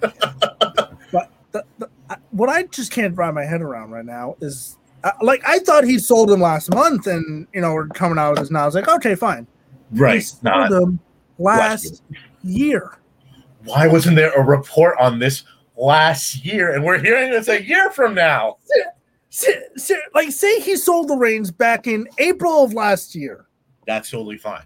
but the, the, what I just can't wrap my head around right now is, uh, like, I thought he sold them last month, and you know, we're coming out with this now. I was like, okay, fine. He Right. sold Not, them last last year. why wasn't there a report on this last year? And we're hearing this a year from now. Like, say he sold the reins back in April of last year. That's totally fine.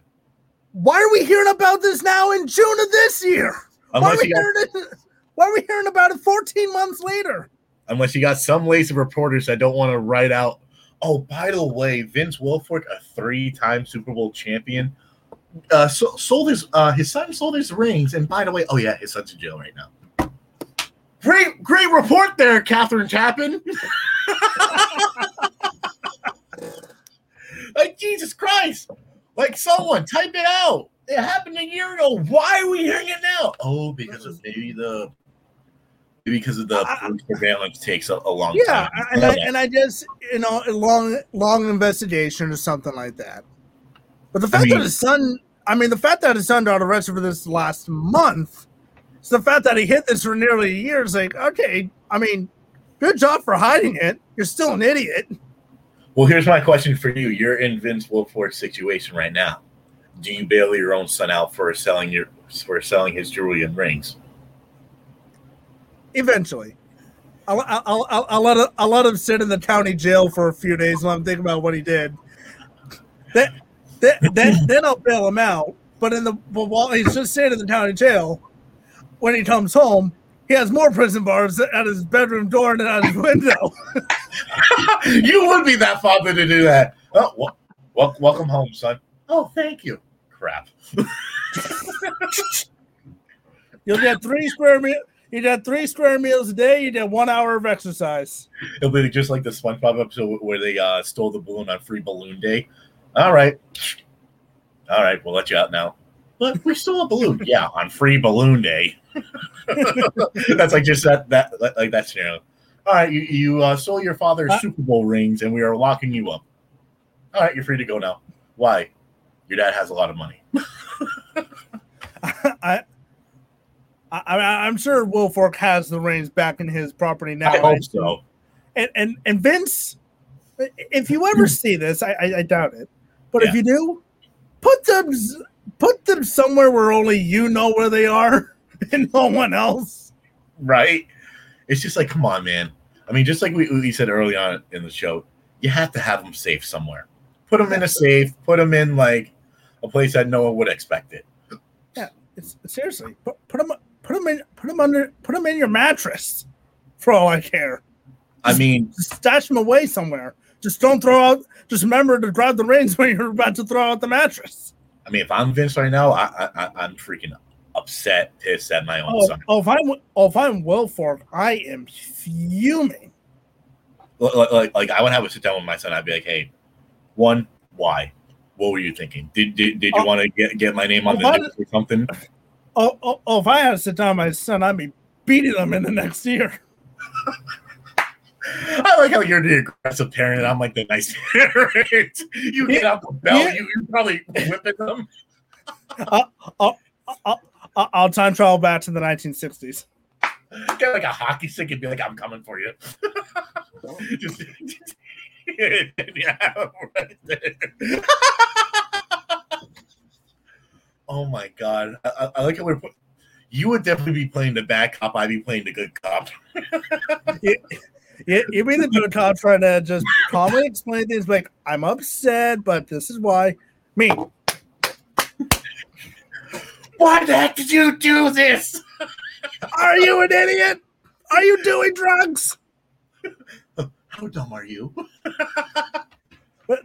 Why are we hearing about this now in June of this year? Why are, we you, got, hearing it, why are we hearing about it 14 months later? unless you got some lazy reporters that don't want to write out, oh, by the way, Vince Wilfork, a three-time Super Bowl champion, uh, so, sold his uh, his son sold his rings, and by the way, oh yeah, his son's in jail right now. Great, great report there, Catherine Tappan. like Jesus Christ! Like someone type it out. It happened a year ago. Why are we hearing it now? Oh, because of maybe the maybe because of the I- surveillance takes a, a long Yeah, time. and I, and I just you know a long long investigation or something like that. But the fact mean- that his son, I mean, the fact that his son got arrested for this last month, so the fact that he hid this for nearly a year is like, okay, I mean, good job for hiding it. You're still an idiot. Well, here's my question for you. You're in Vince Wilfork's situation right now. Do you bail your own son out for selling your for selling his jewelry and rings? Eventually, I'll I'll, I'll, I'll let him, I'll let him sit in the county jail for a few days while I'm thinking about what he did. Then then then, then I'll bail him out. But in the but while he's just sitting in the county jail, when he comes home, he has more prison bars at his bedroom door than at his window. you would be that father to do that. Oh, wel- wel- welcome home, son. Oh, thank you. Crap. You'll get three square meal. You get three square meals a day. You get one hour of exercise. It'll be just like the SpongeBob episode where they uh, stole the balloon on Free Balloon Day. All right, all right, we'll let you out now. But we stole a balloon. yeah, on Free Balloon Day. That's like just that that like that scenario. All right, you you uh, stole your father's Uh, Super Bowl rings, and we are locking you up. All right, you're free to go now. Why? Your dad has a lot of money. I, I, I'm sure Wilfork has the reins back in his property now. I hope so. And and and Vince, if you ever see this, I I, I doubt it, but if you do, put some s- put them somewhere where only you know where they are and no one else. right? It's just like, come on, man. I mean, just like we, we said early on in the show, you have to have them safe somewhere. Put them in a safe. Put them in like a place that no one would expect it. Yeah, it's, seriously, put, put them put them in put them under put them in your mattress. For all I care, I mean, stash them away somewhere. Just don't throw out. Just remember to grab the reins when you're about to throw out the mattress. I mean, if I'm Vince right now, I, I I'm freaking upset, pissed at my own Oh, son. oh, if I'm oh, if I'm Wilfork, I am fuming. Like, like, like, I would have a sit down with my son. I'd be like, hey, one, why? What were you thinking? Did did, did you Oh. want to get, get my name on the news or something? Oh, oh, oh, if I had to sit down with my son, I'd be beating him in the next year. I like how you're the aggressive parent and I'm like the nice parent. You get out the belt, Yeah. you, you're probably whipping them. I'll, uh, uh, uh, I'll time travel back to the 1960s. Get like a hockey stick and be like, I'm coming for you. Just- yeah, right there. oh my god. I, I- like how we're put- you would definitely be playing the bad cop, I'd be playing the good cop. You, you'd be the cop trying to just calmly explain things like, I'm upset, but this is why. Me, Why the heck did you do this? are you an idiot? Are you doing drugs? How dumb are you?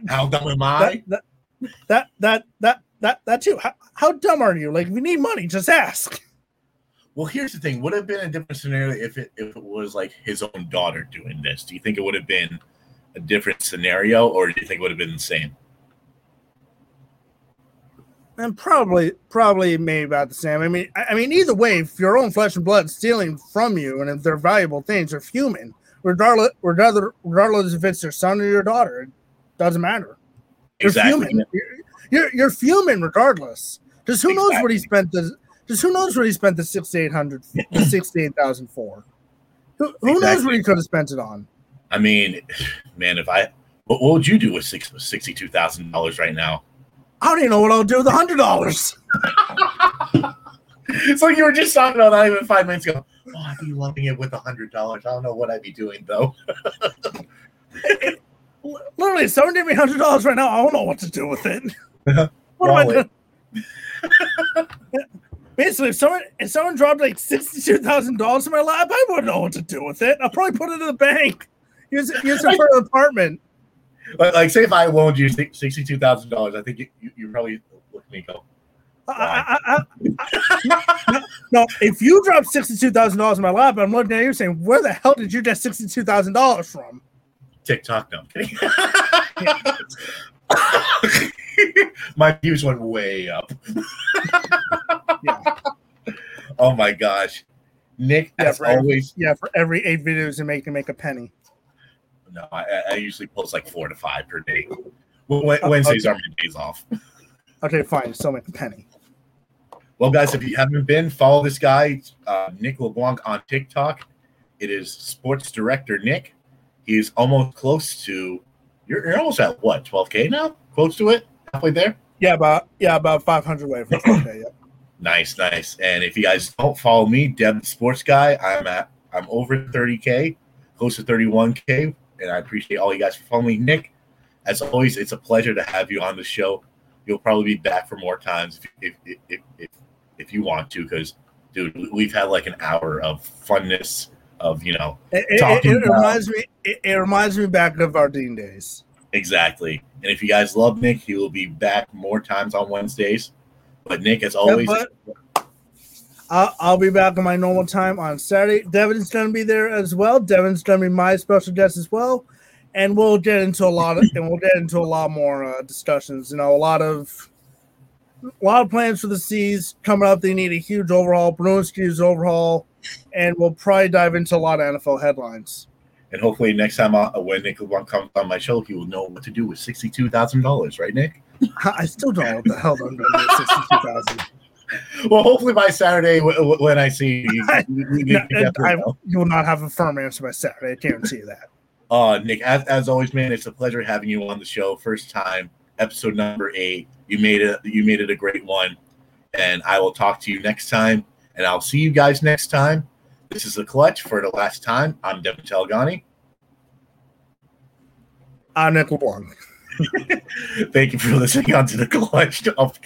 How dumb am I? that, that, that, that, that, that, that too. How, how dumb are you? Like, if you need money, just ask. Well, here's the thing: would have been a different scenario if it if it was like his own daughter doing this. Do you think it would have been a different scenario, or do you think it would have been the same? And probably, probably, maybe about the same. I mean, I, I mean, either way, if your own flesh and blood stealing from you, and if they're valuable things, they're human, regardless, regardless, regardless if it's your son or your daughter, it doesn't matter. You're Exactly. fuming. You're, you're, you're fuming regardless. Because who knows what he spent the just who knows what he spent the sixty eight hundred the sixty eight thousand for? Who, who knows Exactly. what he could have spent it on? I mean, man, if I what, what would you do with six sixty two thousand dollars right now? I don't even know what I'll do with a hundred dollars. It's like you were just talking about that even five minutes ago. Oh, I'd be loving it with a hundred dollars. I don't know what I'd be doing though. Literally, someone gave me hundred dollars right now. I don't know what to do with it. what am I doing? Basically, if someone if someone dropped like sixty two thousand dollars in my lap, I wouldn't know what to do with it. I'll probably put it in the bank. Use it, use it for an apartment. Like, like say if I loaned you sixty two thousand dollars, I think you, you, you probably look at me and go, I, I, I, I, no, if you drop sixty-two thousand dollars in my lap, I'm looking at you saying, "Where the hell did you get sixty-two thousand dollars from?" TikTok. No, I'm kidding. My views went way up. Yeah. Oh my gosh, Nick, Yeah, as every- always. Yeah, for every eight videos you make, you make a penny. No, I, I usually post like four to five per day. Wed- Wednesdays are my days off. Okay, fine, still make a penny. Well, guys, if you haven't been, follow this guy, uh, Nick LeBlanc, on TikTok. It is Sports Director Nick. He's almost close to. You're, you're almost at what 12k now? Close to it, halfway there. Yeah, about yeah, about five hundred away from okay, yeah. Nice, nice. And if you guys don't follow me, Deb Sports Guy, I'm at I'm over 30k, close to 31k, and I appreciate all you guys for following me. Nick, as always, it's a pleasure to have you on the show. You'll probably be back for more times if if if if, if you want to, because dude, we've had like an hour of funness of you know It, it- Talking it- reminds me. It, it reminds me back of our Dean days. Exactly. And if you guys love Nick, he will be back more times on Wednesdays. But Nick, as always, but I'll, I'll be back on my normal time on Saturday. Devin's going to be there as well. Devin's going to be my special guest as well, and we'll get into a lot of and we'll get into a lot more uh, discussions. You know, a lot of a lot of plans for the Seas coming up. They need a huge overhaul. Bruins use overhaul, and we'll probably dive into a lot of NFL headlines. And hopefully next time I, when Nick LeBlanc comes on my show, he will know what to do with sixty-two thousand dollars, right, Nick? I still don't know what the hell I'm going to do. Sixty-two thousand. Well, hopefully by Saturday when I see you, you, you, you, No, I- You will not have a firm answer by Saturday. I guarantee you that. Uh, Nick, as, as always, man, it's a pleasure having you on the show. First time, episode number eight. You made it. You made it a great one, and I will talk to you next time. And I'll see you guys next time. This is the clutch for the last time. I'm Devin Telgani. I'm Nick LeBlanc. Thank you for listening on to the clutch of